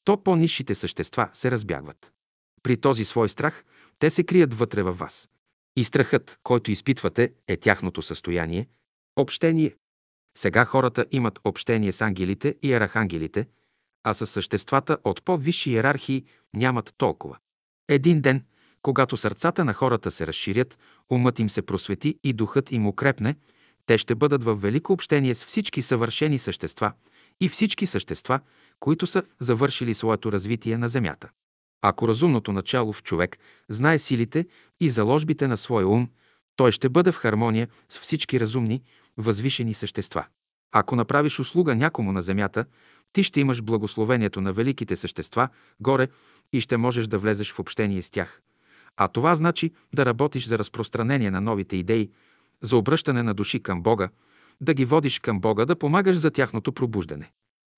то по-низшите същества се разбягват. При този свой страх те се крият вътре във вас. И страхът, който изпитвате, е тяхното състояние, общение. Сега хората имат общение с ангелите и архангелите, а с съществата от по-висши иерархии нямат толкова. Един ден, когато сърцата на хората се разширят, умът им се просвети и духът им укрепне, те ще бъдат в велико общение с всички съвършени същества и всички същества, които са завършили своето развитие на Земята. Ако разумното начало в човек знае силите и заложбите на своя ум, той ще бъде в хармония с всички разумни, възвишени същества. Ако направиш услуга някому на земята, ти ще имаш благословението на великите същества горе и ще можеш да влезеш в общение с тях. А това значи да работиш за разпространение на новите идеи, за обръщане на души към Бога, да ги водиш към Бога, да помагаш за тяхното пробуждане.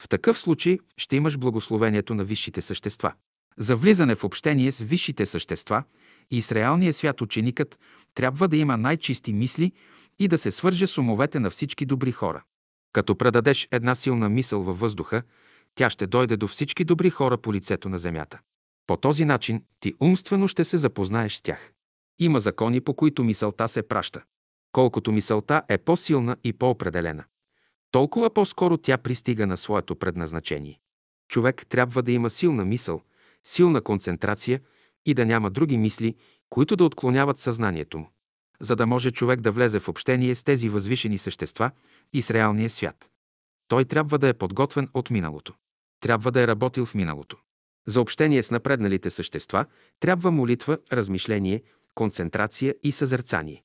В такъв случай ще имаш благословението на висшите същества. За влизане в общение с висшите същества и с реалния свят ученикът трябва да има най-чисти мисли и да се свърже с умовете на всички добри хора. Като предадеш една силна мисъл във въздуха, тя ще дойде до всички добри хора по лицето на земята. По този начин ти умствено ще се запознаеш с тях. Има закони, по които мисълта се праща. Колкото мисълта е по-силна и по-определена, толкова по-скоро тя пристига на своето предназначение. Човек трябва да има силна мисъл, силна концентрация и да няма други мисли, които да отклоняват съзнанието му, за да може човек да влезе в общение с тези възвишени същества и с реалния свят. Той трябва да е подготвен от миналото. Трябва да е работил в миналото. За общение с напредналите същества трябва молитва, размишление, концентрация и съзерцание.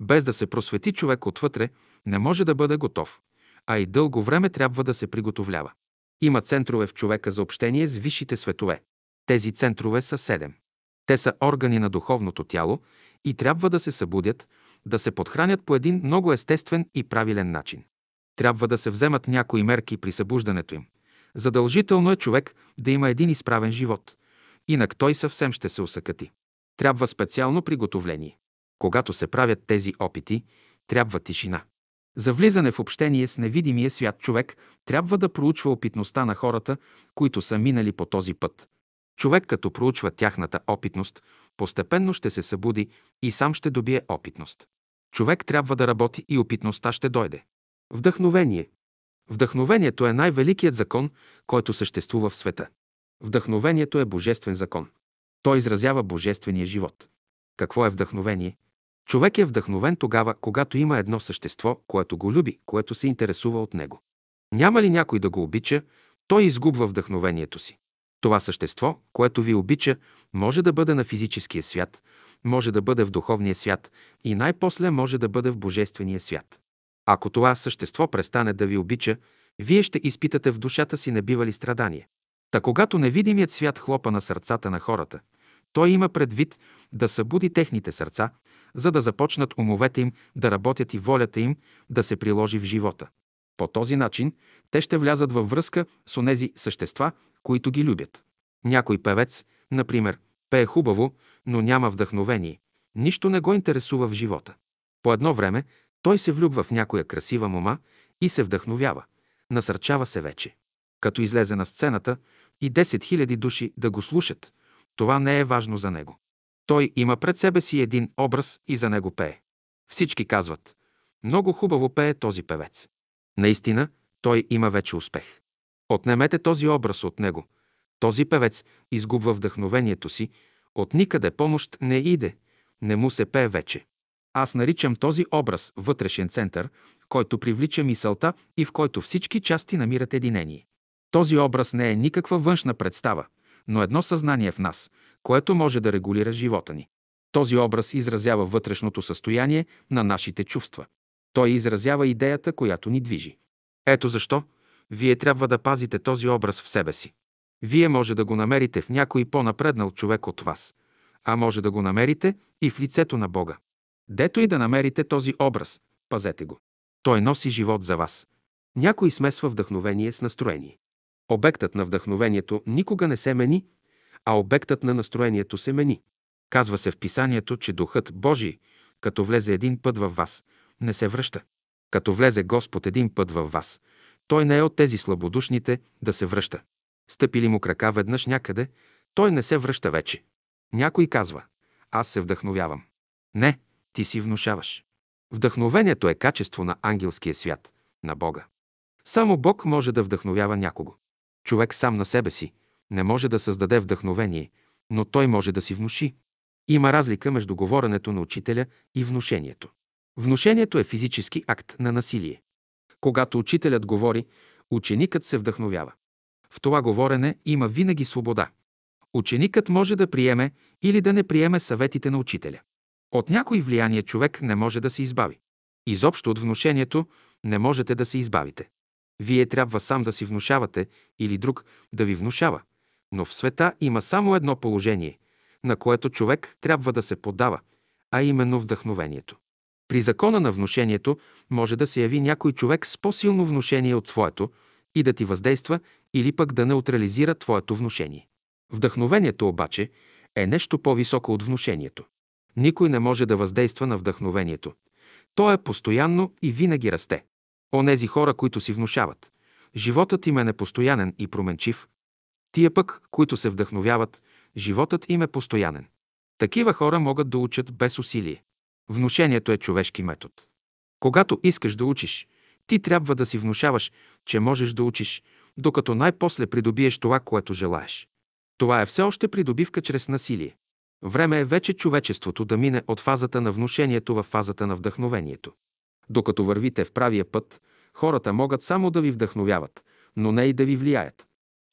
Без да се просвети човек отвътре, не може да бъде готов, а и дълго време трябва да се приготовлява. Има центрове в човека за общение с висшите светове. Тези центрове са седем. Те са органи на духовното тяло и трябва да се събудят, да се подхранят по един много естествен и правилен начин. Трябва да се вземат някои мерки при събуждането им. Задължително е човек да има един изправен живот, инак той съвсем ще се усъкати. Трябва специално приготовление. Когато се правят тези опити, трябва тишина. За влизане в общение с невидимия свят човек трябва да проучва опитността на хората, които са минали по този път. Човек, като проучва тяхната опитност, постепенно ще се събуди и сам ще добие опитност. Човек трябва да работи и опитността ще дойде. Вдъхновение. Вдъхновението е най-великият закон, който съществува в света. Вдъхновението е божествен закон. Той изразява божествения живот. Какво е вдъхновение? Човек е вдъхновен тогава, когато има едно същество, което го люби, което се интересува от него. Няма ли някой да го обича, той изгубва вдъхновението си. Това същество, което ви обича, може да бъде на физическия свят, може да бъде в духовния свят и най-после може да бъде в божествения свят. Ако това същество престане да ви обича, вие ще изпитате в душата си набивали страдания. Та когато невидимият свят хлопа на сърцата на хората, той има предвид да събуди техните сърца, за да започнат умовете им да работят и волята им да се приложи в живота. По този начин те ще влязат във връзка с онези същества, които ги любят. Някой певец, например, пее хубаво, но няма вдъхновение. Нищо не го интересува в живота. По едно време той се влюбва в някоя красива мома и се вдъхновява. Насърчава се вече. Като излезе на сцената и 10 000 души да го слушат, това не е важно за него. Той има пред себе си един образ и за него пее. Всички казват, много хубаво пее този певец. Наистина, той има вече успех. Отнемете този образ от него. Този певец изгубва вдъхновението си, от никъде помощ не иде, не му се пее вече. Аз наричам този образ вътрешен център, който привлича мисълта и в който всички части намират единение. Този образ не е никаква външна представа, но едно съзнание в нас, което може да регулира живота ни. Този образ изразява вътрешното състояние на нашите чувства. Той изразява идеята, която ни движи. Ето защо вие трябва да пазите този образ в себе си. Вие може да го намерите в някой по-напреднал човек от вас, а може да го намерите и в лицето на Бога. Дето и да намерите този образ, пазете го. Той носи живот за вас. Някой смесва вдъхновение с настроение. Обектът на вдъхновението никога не се мени, а обектът на настроението се мени. Казва се в писанието, че Духът Божий, като влезе един път във вас, не се връща. Като влезе Господ един път във вас, той не е от тези слабодушните да се връща. Стъпили му крака веднъж някъде, той не се връща вече. Някой казва, аз се вдъхновявам. Не, ти си внушаваш. Вдъхновението е качество на ангелския свят, на Бога. Само Бог може да вдъхновява някого. Човек сам на себе си не може да създаде вдъхновение, но той може да си внуши. Има разлика между говоренето на учителя и внушението. Внушението е физически акт на насилие. Когато учителят говори, ученикът се вдъхновява. В това говорене има винаги свобода. Ученикът може да приеме или да не приеме съветите на учителя. От някой влияние човек не може да се избави. Изобщо от внушението не можете да се избавите. Вие трябва сам да си внушавате или друг да ви внушава. Но в света има само едно положение, на което човек трябва да се подава, а именно вдъхновението. При закона на внушението може да се яви някой човек с по-силно внушение от твоето и да ти въздейства или пък да неутрализира твоето внушение. Вдъхновението обаче е нещо по-високо от внушението. Никой не може да въздейства на вдъхновението. То е постоянно и винаги расте. Онези хора, които си внушават. Животът им е непостоянен и променчив. Тия пък, които се вдъхновяват, животът им е постоянен. Такива хора могат да учат без усилие. Внушението е човешки метод. Когато искаш да учиш, ти трябва да си внушаваш, че можеш да учиш, докато най-после придобиеш това, което желаеш. Това е все още придобивка чрез насилие. Време е вече човечеството да мине от фазата на внушението в фазата на вдъхновението. Докато вървите в правия път, хората могат само да ви вдъхновяват, но не и да ви влияят.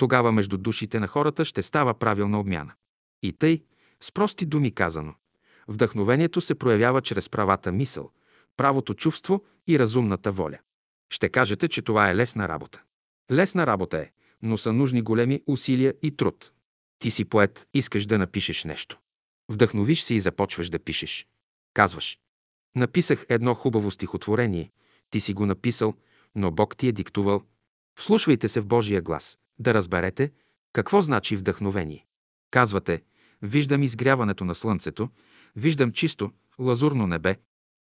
Тогава между душите на хората ще става правилна обмяна. И тъй, с прости думи казано, вдъхновението се проявява чрез правата мисъл, правото чувство и разумната воля. Ще кажете, че това е лесна работа. Лесна работа е, но са нужни големи усилия и труд. Ти си поет, искаш да напишеш нещо. Вдъхновиш се и започваш да пишеш. Казваш. Написах едно хубаво стихотворение. Ти си го написал, но Бог ти е диктувал. Вслушвайте се в Божия глас, да разберете какво значи вдъхновение. Казвате, виждам изгряването на слънцето, виждам чисто, лазурно небе,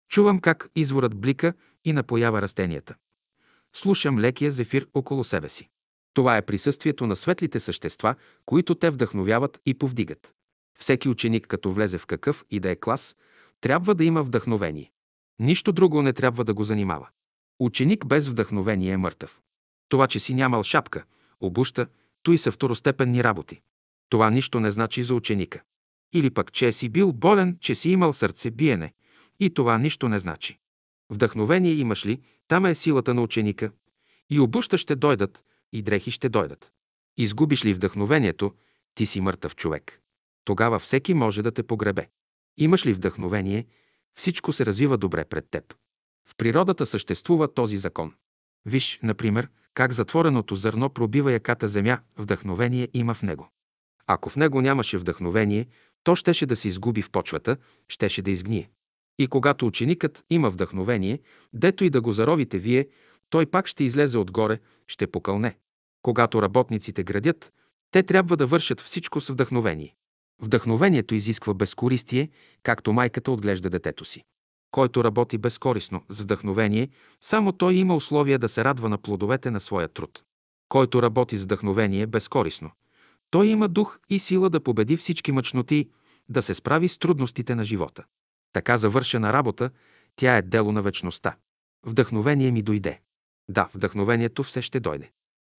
чувам как изворът блика и напоява растенията. Слушам лекия зефир около себе си. Това е присъствието на светлите същества, които те вдъхновяват и повдигат. Всеки ученик, като влезе в какъв и да е клас, трябва да има вдъхновение. Нищо друго не трябва да го занимава. Ученик без вдъхновение е мъртъв. Това, че си нямал шапка, обуща, той са второстепенни работи. Това нищо не значи за ученика. Или пък, че си бил болен, че си имал сърцебиене. И това нищо не значи. Вдъхновение имаш ли, там е силата на ученика. И обуща ще дойдат, и дрехи ще дойдат. Изгубиш ли вдъхновението, ти си мъртъв човек. Тогава всеки може да те погребе. Имаш ли вдъхновение, всичко се развива добре пред теб. В природата съществува този закон. Виж, например, как затвореното зърно пробива яката земя, вдъхновение има в него. Ако в него нямаше вдъхновение, то щеше да се изгуби в почвата, щеше да изгние. И когато ученикът има вдъхновение, дето и да го заровите вие, той пак ще излезе отгоре, ще покълне. Когато работниците градят, те трябва да вършат всичко с вдъхновение. Вдъхновението изисква безкористие, както майката отглежда детето си. Който работи безкорисно, с вдъхновение, само той има условия да се радва на плодовете на своя труд. Който работи с вдъхновение безкорисно, той има дух и сила да победи всички мъчноти, да се справи с трудностите на живота. Така завършена работа, тя е дело на вечността. Вдъхновение ми дойде. Да, вдъхновението все ще дойде.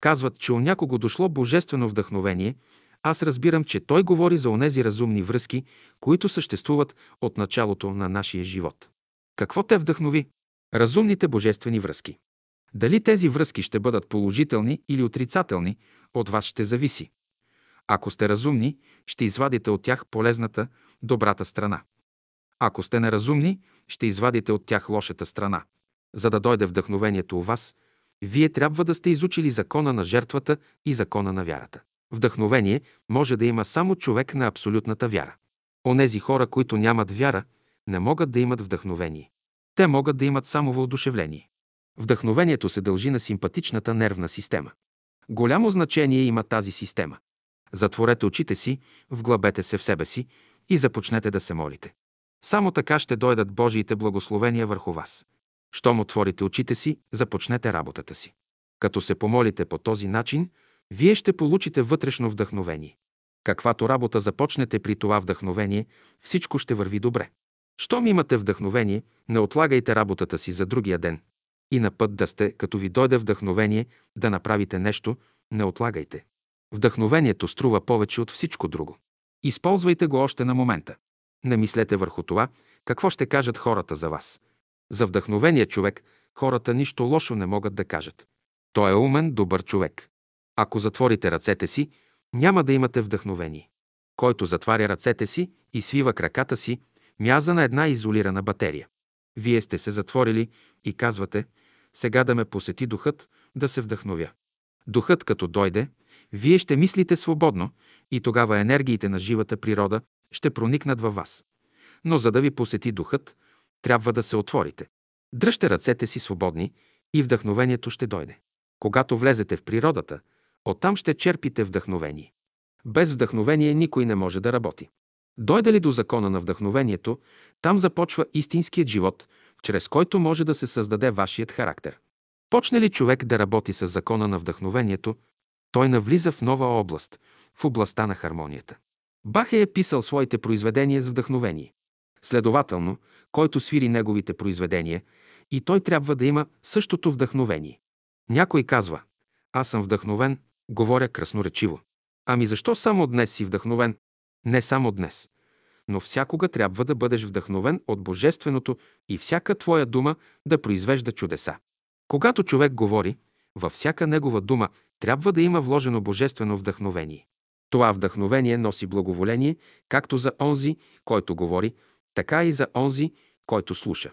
Казват, че у някого дошло божествено вдъхновение, аз разбирам, че той говори за онези разумни връзки, които съществуват от началото на нашия живот. Какво те вдъхнови? Разумните божествени връзки. Дали тези връзки ще бъдат положителни или отрицателни, от вас ще зависи. Ако сте разумни, ще извадите от тях полезната, добрата страна. Ако сте неразумни, ще извадите от тях лошата страна. За да дойде вдъхновението у вас, вие трябва да сте изучили закона на жертвата и закона на вярата. Вдъхновение може да има само човек на абсолютната вяра. Онези хора, които нямат вяра, не могат да имат вдъхновение. Те могат да имат само въодушевление. Вдъхновението се дължи на симпатичната нервна система. Голямо значение има тази система. Затворете очите си, вглъбете се в себе си и започнете да се молите. Само така ще дойдат Божиите благословения върху вас. Щом отворите очите си, започнете работата си. Като се помолите по този начин, вие ще получите вътрешно вдъхновение. Каквато работа започнете при това вдъхновение, всичко ще върви добре. Щом имате вдъхновение, не отлагайте работата си за другия ден. И на път да сте, като ви дойде вдъхновение да направите нещо, не отлагайте. Вдъхновението струва повече от всичко друго. Използвайте го още на момента. Не мислете върху това, какво ще кажат хората за вас. За вдъхновение човек хората нищо лошо не могат да кажат. Той е умен, добър човек. Ако затворите ръцете си, няма да имате вдъхновение. Който затваря ръцете си и свива краката си, мяза на една изолирана батерия. Вие сте се затворили и казвате, сега да ме посети духът, да се вдъхновя. Духът като дойде, вие ще мислите свободно и тогава енергиите на живата природа ще проникнат във вас. Но за да ви посети духът, трябва да се отворите. Дръжте ръцете си свободни и вдъхновението ще дойде. Когато влезете в природата, оттам ще черпите вдъхновение. Без вдъхновение никой не може да работи. Дойде ли до закона на вдъхновението, там започва истинският живот, чрез който може да се създаде вашият характер. Почне ли човек да работи с закона на вдъхновението, той навлиза в нова област, в областта на хармонията. Бахе е писал своите произведения с вдъхновение. Следователно, който свири неговите произведения, и той трябва да има същото вдъхновение. Някой казва, аз съм вдъхновен, говоря красноречиво. Ами защо само днес си вдъхновен? Не само днес, но всякога трябва да бъдеш вдъхновен от Божественото и всяка твоя дума да произвежда чудеса. Когато човек говори, във всяка негова дума трябва да има вложено божествено вдъхновение. Това вдъхновение носи благоволение както за онзи, който говори, така и за онзи, който слуша.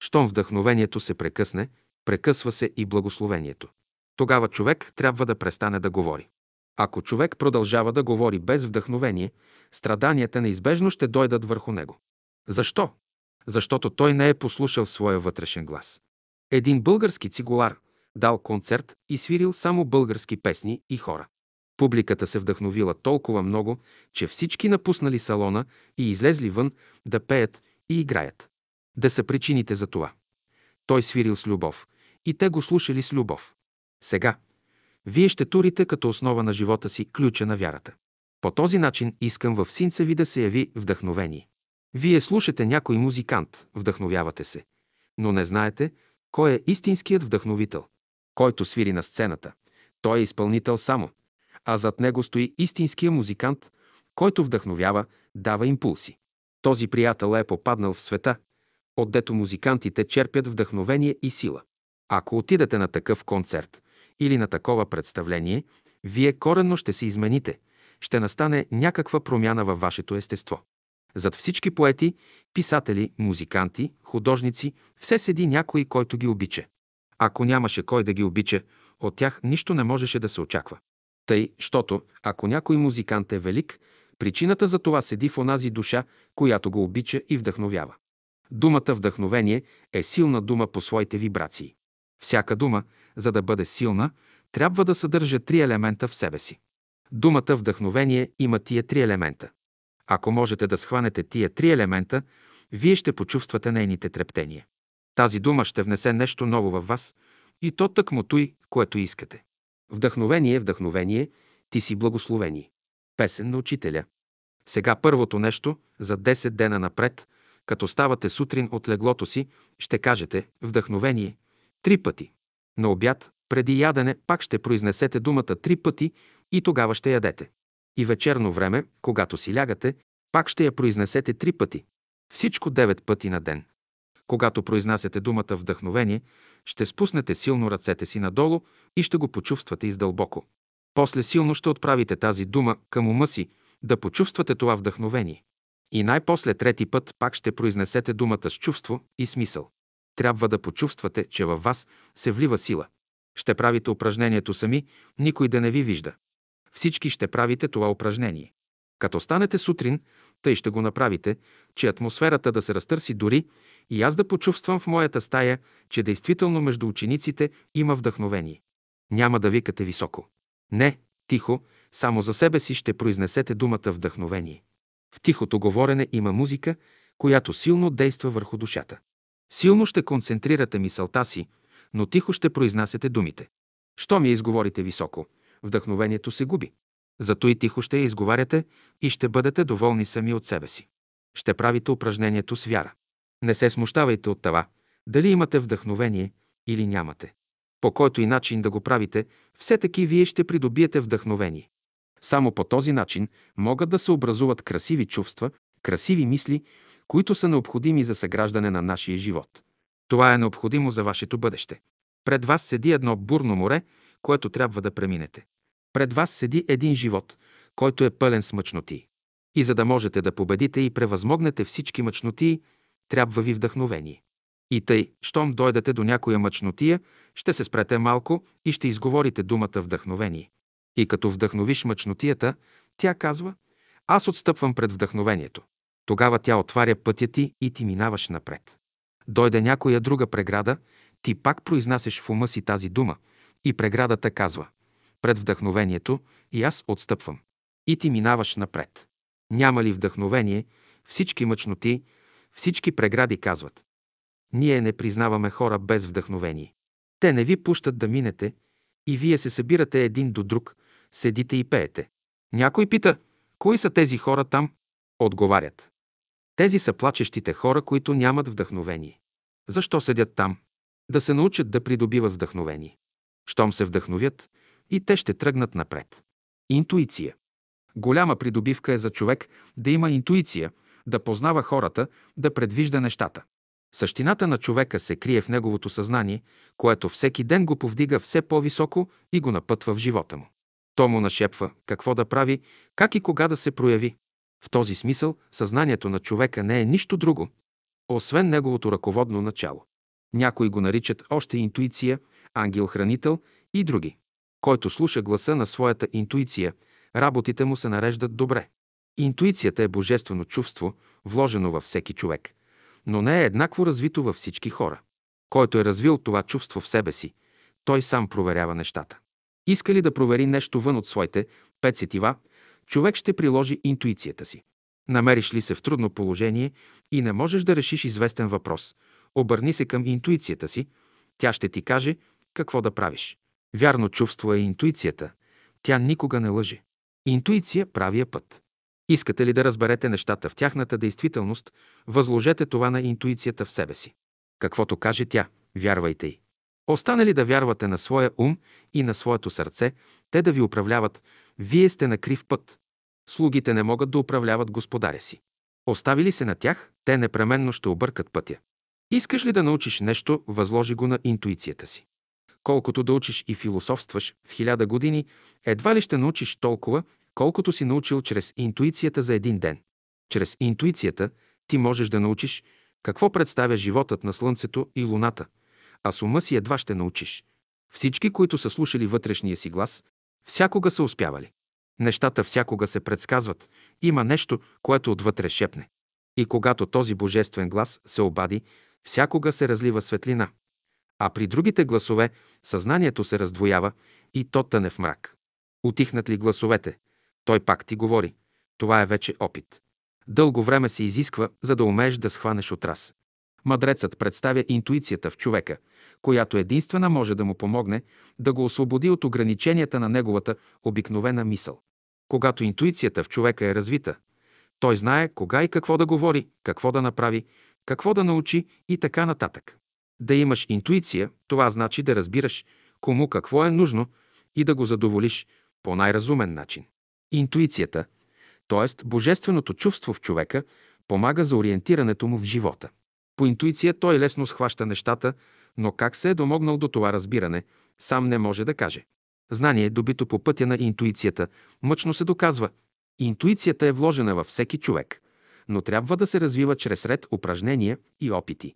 Щом вдъхновението се прекъсне, прекъсва се и благословението. Тогава човек трябва да престане да говори. Ако човек продължава да говори без вдъхновение, страданията неизбежно ще дойдат върху него. Защо? Защото той не е послушал своя вътрешен глас. Един български цигулар дал концерт и свирил само български песни и хора. Публиката се вдъхновила толкова много, че всички напуснали салона и излезли вън да пеят и играят. Да са причините за това. Той свирил с любов и те го слушали с любов. Сега, вие ще турите като основа на живота си ключа на вярата. По този начин искам в синца ви да се яви вдъхновение. Вие слушате някой музикант, вдъхновявате се, но не знаете кой е истинският вдъхновител. Който свири на сцената, той е изпълнител само, а зад него стои истинския музикант, който вдъхновява, дава импулси. Този приятел е попаднал в света, отдето музикантите черпят вдъхновение и сила. Ако отидете на такъв концерт или на такова представление, вие коренно ще се измените, ще настане някаква промяна във вашето естество. Зад всички поети, писатели, музиканти, художници, все седи някой, който ги обича. Ако нямаше кой да ги обича, от тях нищо не можеше да се очаква. Тъй, щото, ако някой музикант е велик, причината за това седи в онази душа, която го обича и вдъхновява. Думата вдъхновение е силна дума по своите вибрации. Всяка дума, за да бъде силна, трябва да съдържа три елемента в себе си. Думата вдъхновение има тия три елемента. Ако можете да схванете тия три елемента, вие ще почувствате нейните трептения. Тази дума ще внесе нещо ново във вас и то тъкмо той, което искате. Вдъхновение, вдъхновение, ти си благословение. Песен на учителя. Сега първото нещо, за 10 дена напред, като ставате сутрин от леглото си, ще кажете вдъхновение три пъти. На обяд, преди ядене, пак ще произнесете думата три пъти и тогава ще ядете. И вечерно време, когато си лягате, пак ще я произнесете три пъти. Всичко девет пъти на ден. Когато произнасяте думата вдъхновение, ще спуснете силно ръцете си надолу и ще го почувствате издълбоко. После силно ще отправите тази дума към ума си, да почувствате това вдъхновение. И най-после трети път пак ще произнесете думата с чувство и смисъл. Трябва да почувствате, че във вас се влива сила. Ще правите упражнението сами, никой да не ви вижда. Всички ще правите това упражнение. Като станете сутрин, тъй ще го направите, че атмосферата да се разтърси дори и аз да почувствам в моята стая, че действително между учениците има вдъхновение. Няма да викате високо. Не, тихо, само за себе си ще произнесете думата вдъхновение. В тихото говорене има музика, която силно действа върху душата. Силно ще концентрирате мисълта си, но тихо ще произнасяте думите. Що ми изговорите високо, вдъхновението се губи. Зато и тихо ще я изговаряте и ще бъдете доволни сами от себе си. Ще правите упражнението с вяра. Не се смущавайте от това, дали имате вдъхновение или нямате. По който и начин да го правите, все таки вие ще придобиете вдъхновение. Само по този начин могат да се образуват красиви чувства, красиви мисли, които са необходими за съграждане на нашия живот. Това е необходимо за вашето бъдеще. Пред вас седи едно бурно море, което трябва да преминете. Пред вас седи един живот, който е пълен с мъчноти. И за да можете да победите и превъзмогнете всички мъчноти, трябва ви вдъхновение. И тъй, щом дойдете до някоя мъчнотия, ще се спрете малко и ще изговорите думата вдъхновение. И като вдъхновиш мъчнотията, тя казва, аз отстъпвам пред вдъхновението. Тогава тя отваря пътя ти и ти минаваш напред. Дойде някоя друга преграда, ти пак произнасяш в ума си тази дума и преградата казва пред вдъхновението и аз отстъпвам. и ти минаваш напред. Няма ли вдъхновение, всички мъчноти, всички прегради казват. Ние не признаваме хора без вдъхновение. Те не ви пущат да минете и вие се събирате един до друг, седите и пеете. Някой пита, кои са тези хора там? Отговарят. Тези са плачещите хора, които нямат вдъхновение. Защо седят там? Да се научат да придобиват вдъхновение. Щом се вдъхновят, и те ще тръгнат напред. Интуиция. Голяма придобивка е за човек да има интуиция, да познава хората, да предвижда нещата. Същината на човека се крие в неговото съзнание, което всеки ден го повдига все по-високо и го напътва в живота му. То му нашепва какво да прави, как и кога да се прояви. В този смисъл съзнанието на човека не е нищо друго, освен неговото ръководно начало. Някои го наричат още интуиция, ангел-хранител и други. Който слуша гласа на своята интуиция, работите му се нареждат добре. Интуицията е божествено чувство, вложено във всеки човек, но не е еднакво развито във всички хора. Който е развил това чувство в себе си, той сам проверява нещата. Иска ли да провери нещо вън от своите пет сетива, човек ще приложи интуицията си. Намериш ли се в трудно положение и не можеш да решиш известен въпрос, обърни се към интуицията си, тя ще ти каже какво да правиш. Вярно чувство е интуицията. Тя никога не лъже. Интуиция правия път. Искате ли да разберете нещата в тяхната действителност, възложете това на интуицията в себе си. Каквото каже тя, вярвайте й. Остане ли да вярвате на своя ум и на своето сърце, те да ви управляват, вие сте на крив път. Слугите не могат да управляват господаря си. Остави ли се на тях, те непременно ще объркат пътя. Искаш ли да научиш нещо, възложи го на интуицията си. Колкото да учиш и философстваш в хиляда години, едва ли ще научиш толкова, колкото си научил чрез интуицията за един ден. Чрез интуицията ти можеш да научиш какво представя животът на Слънцето и Луната, а с ума си едва ще научиш. Всички, които са слушали вътрешния си глас, всякога са успявали. Нещата всякога се предсказват. Има нещо, което отвътре шепне. И когато този божествен глас се обади, всякога се разлива светлина. А при другите гласове съзнанието се раздвоява и то тъне в мрак. Отихнат ли гласовете? Той пак ти говори. Това е вече опит. Дълго време се изисква, за да умееш да схванеш отрас. Мъдрецът представя интуицията в човека, която единствена може да му помогне да го освободи от ограниченията на неговата обикновена мисъл. Когато интуицията в човека е развита, той знае кога и какво да говори, какво да направи, какво да научи и така нататък. Да имаш интуиция, това значи да разбираш кому какво е нужно и да го задоволиш по най-разумен начин. Интуицията, т.е. божественото чувство в човека, помага за ориентирането му в живота. По интуиция той лесно схваща нещата, но как се е домогнал до това разбиране, сам не може да каже. Знание, добито по пътя на интуицията, мъчно се доказва. Интуицията е вложена във всеки човек, но трябва да се развива чрез ред упражнения и опити.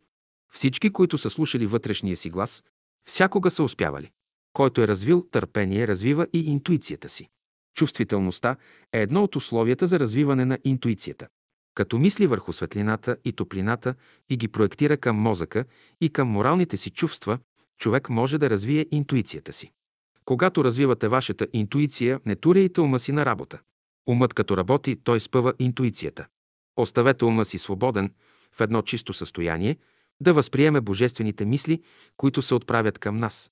Всички, които са слушали вътрешния си глас, всякога са успявали. Който е развил търпение, развива и интуицията си. Чувствителността е едно от условията за развиване на интуицията. Като мисли върху светлината и топлината и ги проектира към мозъка и към моралните си чувства, човек може да развие интуицията си. Когато развивате вашата интуиция, не туряйте ума си на работа. Умът като работи, той спъва интуицията. Оставете ума си свободен, в едно чисто състояние, да възприеме божествените мисли, които се отправят към нас.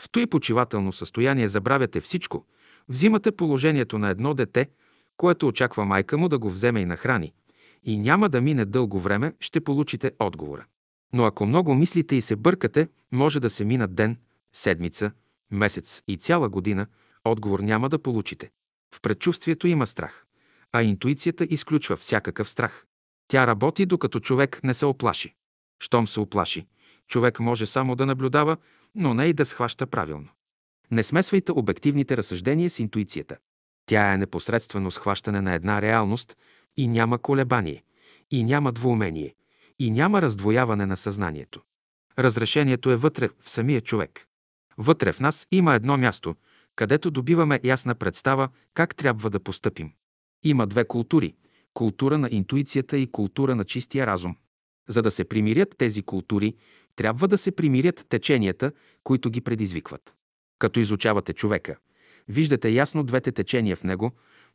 В той почивателно състояние забравяте всичко, взимате положението на едно дете, което очаква майка му да го вземе и нахрани, и няма да мине дълго време, ще получите отговора. Но ако много мислите и се бъркате, може да се минат ден, седмица, месец и цяла година, отговор няма да получите. В предчувствието има страх, а интуицията изключва всякакъв страх. Тя работи, докато човек не се оплаши. Щом се оплаши, човек може само да наблюдава, но не и да схваща правилно. Не смесвайте обективните разсъждения с интуицията. Тя е непосредствено схващане на една реалност и няма колебание, и няма двоумение, и няма раздвояване на съзнанието. Разрешението е вътре в самия човек. Вътре в нас има едно място, където добиваме ясна представа как трябва да постъпим. Има две култури – култура на интуицията и култура на чистия разум. За да се примирят тези култури, трябва да се примирят теченията, които ги предизвикват. Като изучавате човека, виждате ясно двете течения в него,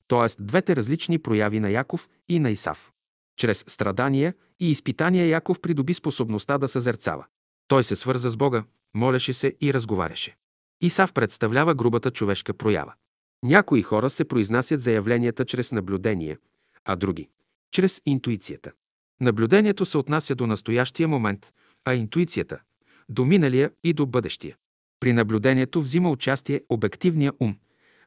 т.е. двете различни прояви на Яков и на Исав. Чрез страдания и изпитания Яков придоби способността да съзерцава. Той се свърза с Бога, молеше се и разговаряше. Исав представлява грубата човешка проява. Някои хора се произнасят заявленията чрез наблюдение, а други – чрез интуицията. Наблюдението се отнася до настоящия момент, а интуицията – до миналия и до бъдещия. При наблюдението взима участие обективния ум,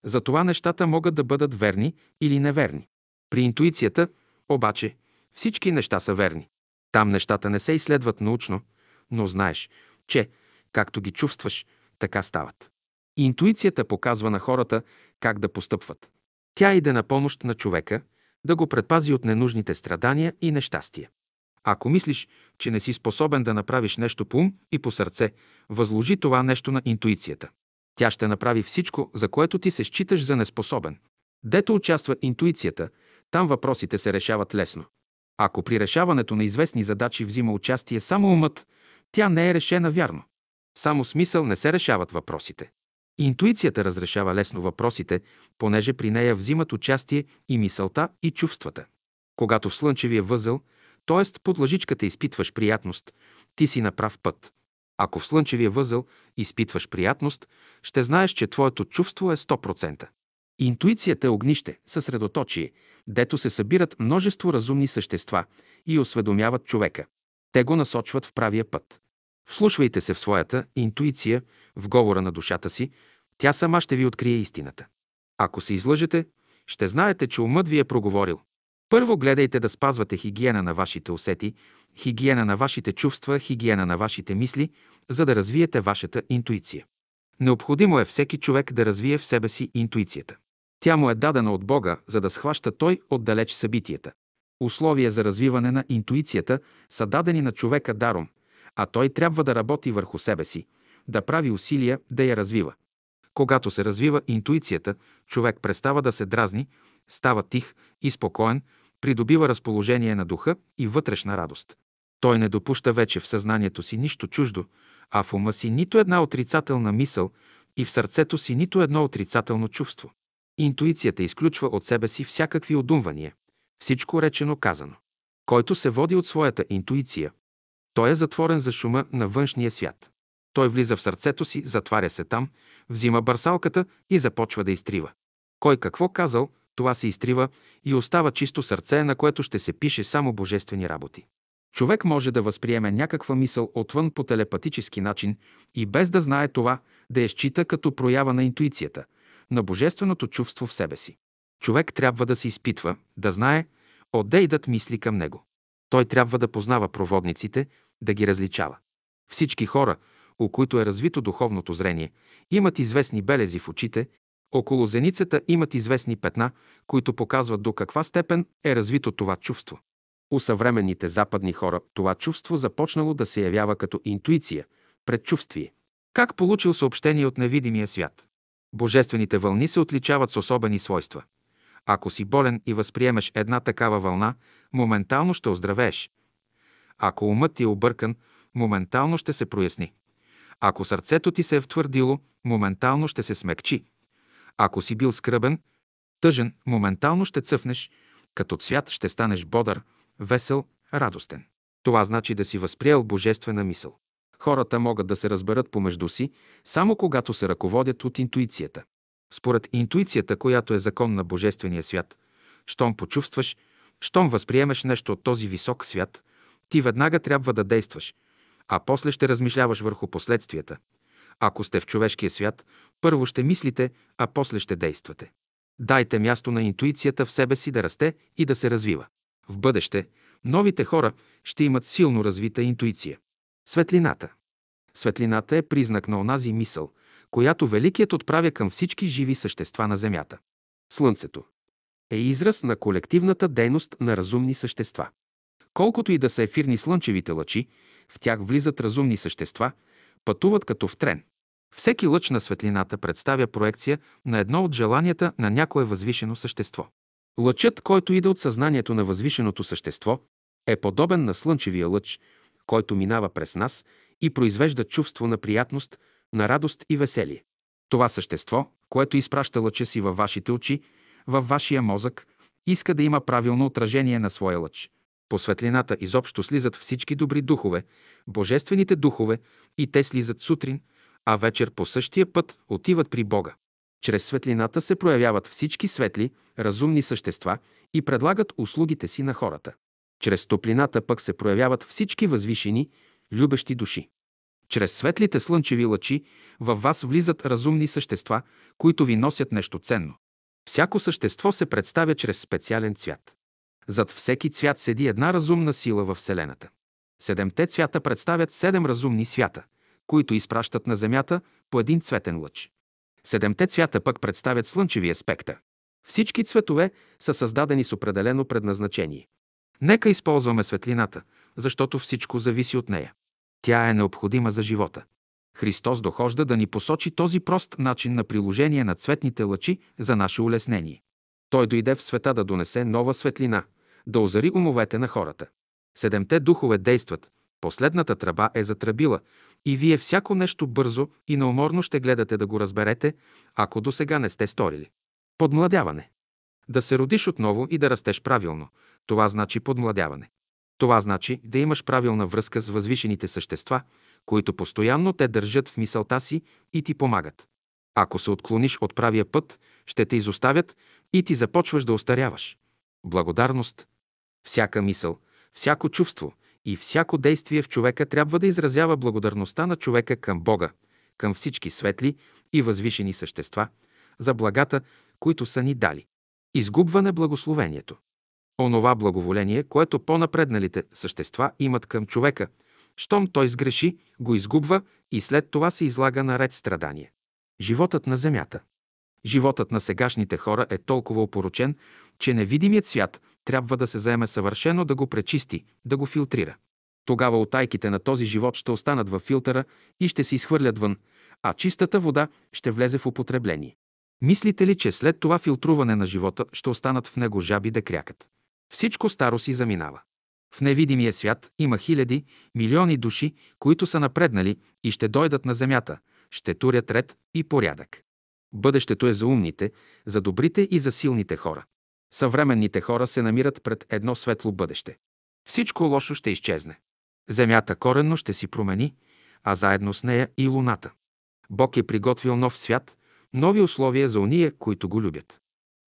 затова нещата могат да бъдат верни или неверни. При интуицията, обаче, всички неща са верни. Там нещата не се изследват научно, но знаеш, че, както ги чувстваш, така стават. Интуицията показва на хората как да постъпват. Тя иде на помощ на човека, да го предпази от ненужните страдания и нещастия. Ако мислиш, че не си способен да направиш нещо по ум и по сърце, възложи това нещо на интуицията. Тя ще направи всичко, за което ти се считаш за неспособен. Дето участва интуицията, там въпросите се решават лесно. Ако при решаването на известни задачи взима участие само умът, тя не е решена вярно. Само смисъл не се решават въпросите. Интуицията разрешава лесно въпросите, понеже при нея взимат участие и мисълта, и чувствата. Когато в слънчевия възел, т.е. под лъжичката изпитваш приятност, ти си на прав път. Ако в слънчевия възел изпитваш приятност, ще знаеш, че твоето чувство е 100%. Интуицията е огнище, съсредоточие, дето се събират множество разумни същества и осведомяват човека. Те го насочват в правия път. Вслушвайте се в своята интуиция, в говора на душата си, тя сама ще ви открие истината. Ако се излъжете, ще знаете, че умът ви е проговорил. Първо гледайте да спазвате хигиена на вашите усети, хигиена на вашите чувства, хигиена на вашите мисли, за да развиете вашата интуиция. Необходимо е всеки човек да развие в себе си интуицията. Тя му е дадена от Бога, за да схваща той отдалеч събитията. Условия за развиване на интуицията са дадени на човека даром, а той трябва да работи върху себе си, да прави усилия да я развива. Когато се развива интуицията, човек престава да се дразни, става тих и спокоен, придобива разположение на духа и вътрешна радост. Той не допуща вече в съзнанието си нищо чуждо, а в ума си нито една отрицателна мисъл и в сърцето си нито едно отрицателно чувство. Интуицията изключва от себе си всякакви одумвания. Всичко речено казано. Който се води от своята интуиция, той е затворен за шума на външния свят. Той влиза в сърцето си, затваря се там, взима барсалката и започва да изтрива. Кой какво казал, това се изтрива и остава чисто сърце, на което ще се пише само божествени работи. Човек може да възприеме някаква мисъл отвън по телепатически начин и без да знае това, да я счита като проява на интуицията, на божественото чувство в себе си. Човек трябва да се изпитва, да знае, отде идат мисли към него. Той трябва да познава проводниците, да ги различава. Всички хора, у които е развито духовното зрение, имат известни белези в очите, около зеницата имат известни петна, които показват до каква степен е развито това чувство. У съвременните западни хора това чувство започнало да се явява като интуиция, предчувствие. Как получил съобщение от невидимия свят? Божествените вълни се отличават с особени свойства. Ако си болен и възприемеш една такава вълна, моментално ще оздравееш. Ако умът ти е объркан, моментално ще се проясни. Ако сърцето ти се е втвърдило, моментално ще се смекчи. Ако си бил скръбен, тъжен, моментално ще цъфнеш, като цвят ще станеш бодър, весел, радостен. Това значи да си възприел божествена мисъл. Хората могат да се разберат помежду си, само когато се ръководят от интуицията. Според интуицията, която е закон на Божествения свят, щом почувстваш, щом възприемеш нещо от този висок свят, ти веднага трябва да действаш, а после ще размишляваш върху последствията. Ако сте в човешкия свят, първо ще мислите, а после ще действате. Дайте място на интуицията в себе си да расте и да се развива. В бъдеще новите хора ще имат силно развита интуиция. Светлината. Светлината е признак на онази мисъл, която Великият отправя към всички живи същества на Земята. Слънцето е израз на колективната дейност на разумни същества. Колкото и да са ефирни слънчевите лъчи, в тях влизат разумни същества, пътуват като в трен. Всеки лъч на светлината представя проекция на едно от желанията на някое възвишено същество. Лъчът, който иде от съзнанието на възвишеното същество, е подобен на слънчевия лъч, който минава през нас и произвежда чувство на приятност, на радост и веселие. Това същество, което изпраща лъча си във вашите очи, във вашия мозък, иска да има правилно отражение на своя лъч. По светлината изобщо слизат всички добри духове, божествените духове, и те слизат сутрин, а вечер по същия път отиват при Бога. Чрез светлината се проявяват всички светли, разумни същества и предлагат услугите си на хората. Чрез топлината пък се проявяват всички възвишени, любещи души. Чрез светлите слънчеви лъчи във вас влизат разумни същества, които ви носят нещо ценно. Всяко същество се представя чрез специален цвят. Зад всеки цвят седи една разумна сила във Вселената. Седемте цвята представят седем разумни свята, които изпращат на Земята по един цветен лъч. Седемте цвята пък представят слънчевия спектър. Всички цветове са създадени с определено предназначение. Нека използваме светлината, защото всичко зависи от нея. Тя е необходима за живота. Христос дохожда да ни посочи този прост начин на приложение на цветните лъчи за наше улеснение. Той дойде в света да донесе нова светлина, да озари умовете на хората. Седемте духове действат, последната тръба е затръбила и вие всяко нещо бързо и неуморно ще гледате да го разберете, ако до сега не сте сторили. Подмладяване. Да се родиш отново и да растеш правилно. Това значи подмладяване. Това значи да имаш правилна връзка с възвишените същества, които постоянно те държат в мисълта си и ти помагат. Ако се отклониш от правия път, ще те изоставят и ти започваш да остаряваш. Благодарност. Всяка мисъл, всяко чувство и всяко действие в човека трябва да изразява благодарността на човека към Бога, към всички светли и възвишени същества, за благата, които са ни дали. Изгубване благословението. Онова благоволение, което по-напредналите същества имат към човека, щом той сгреши, го изгубва и след това се излага на ред страдание. Животът на земята. Животът на сегашните хора е толкова опоручен, че невидимият свят трябва да се заеме съвършено да го пречисти, да го филтрира. Тогава отайките на този живот ще останат във филтъра и ще се изхвърлят вън, а чистата вода ще влезе в употребление. Мислите ли, че след това филтруване на живота ще останат в него жаби да крякат? Всичко старо си заминава. В невидимия свят има хиляди, милиони души, които са напреднали и ще дойдат на земята, ще турят ред и порядък. Бъдещето е за умните, за добрите и за силните хора. Съвременните хора се намират пред едно светло бъдеще. Всичко лошо ще изчезне. Земята коренно ще си промени, а заедно с нея и луната. Бог е приготвил нов свят, нови условия за уния, които го любят.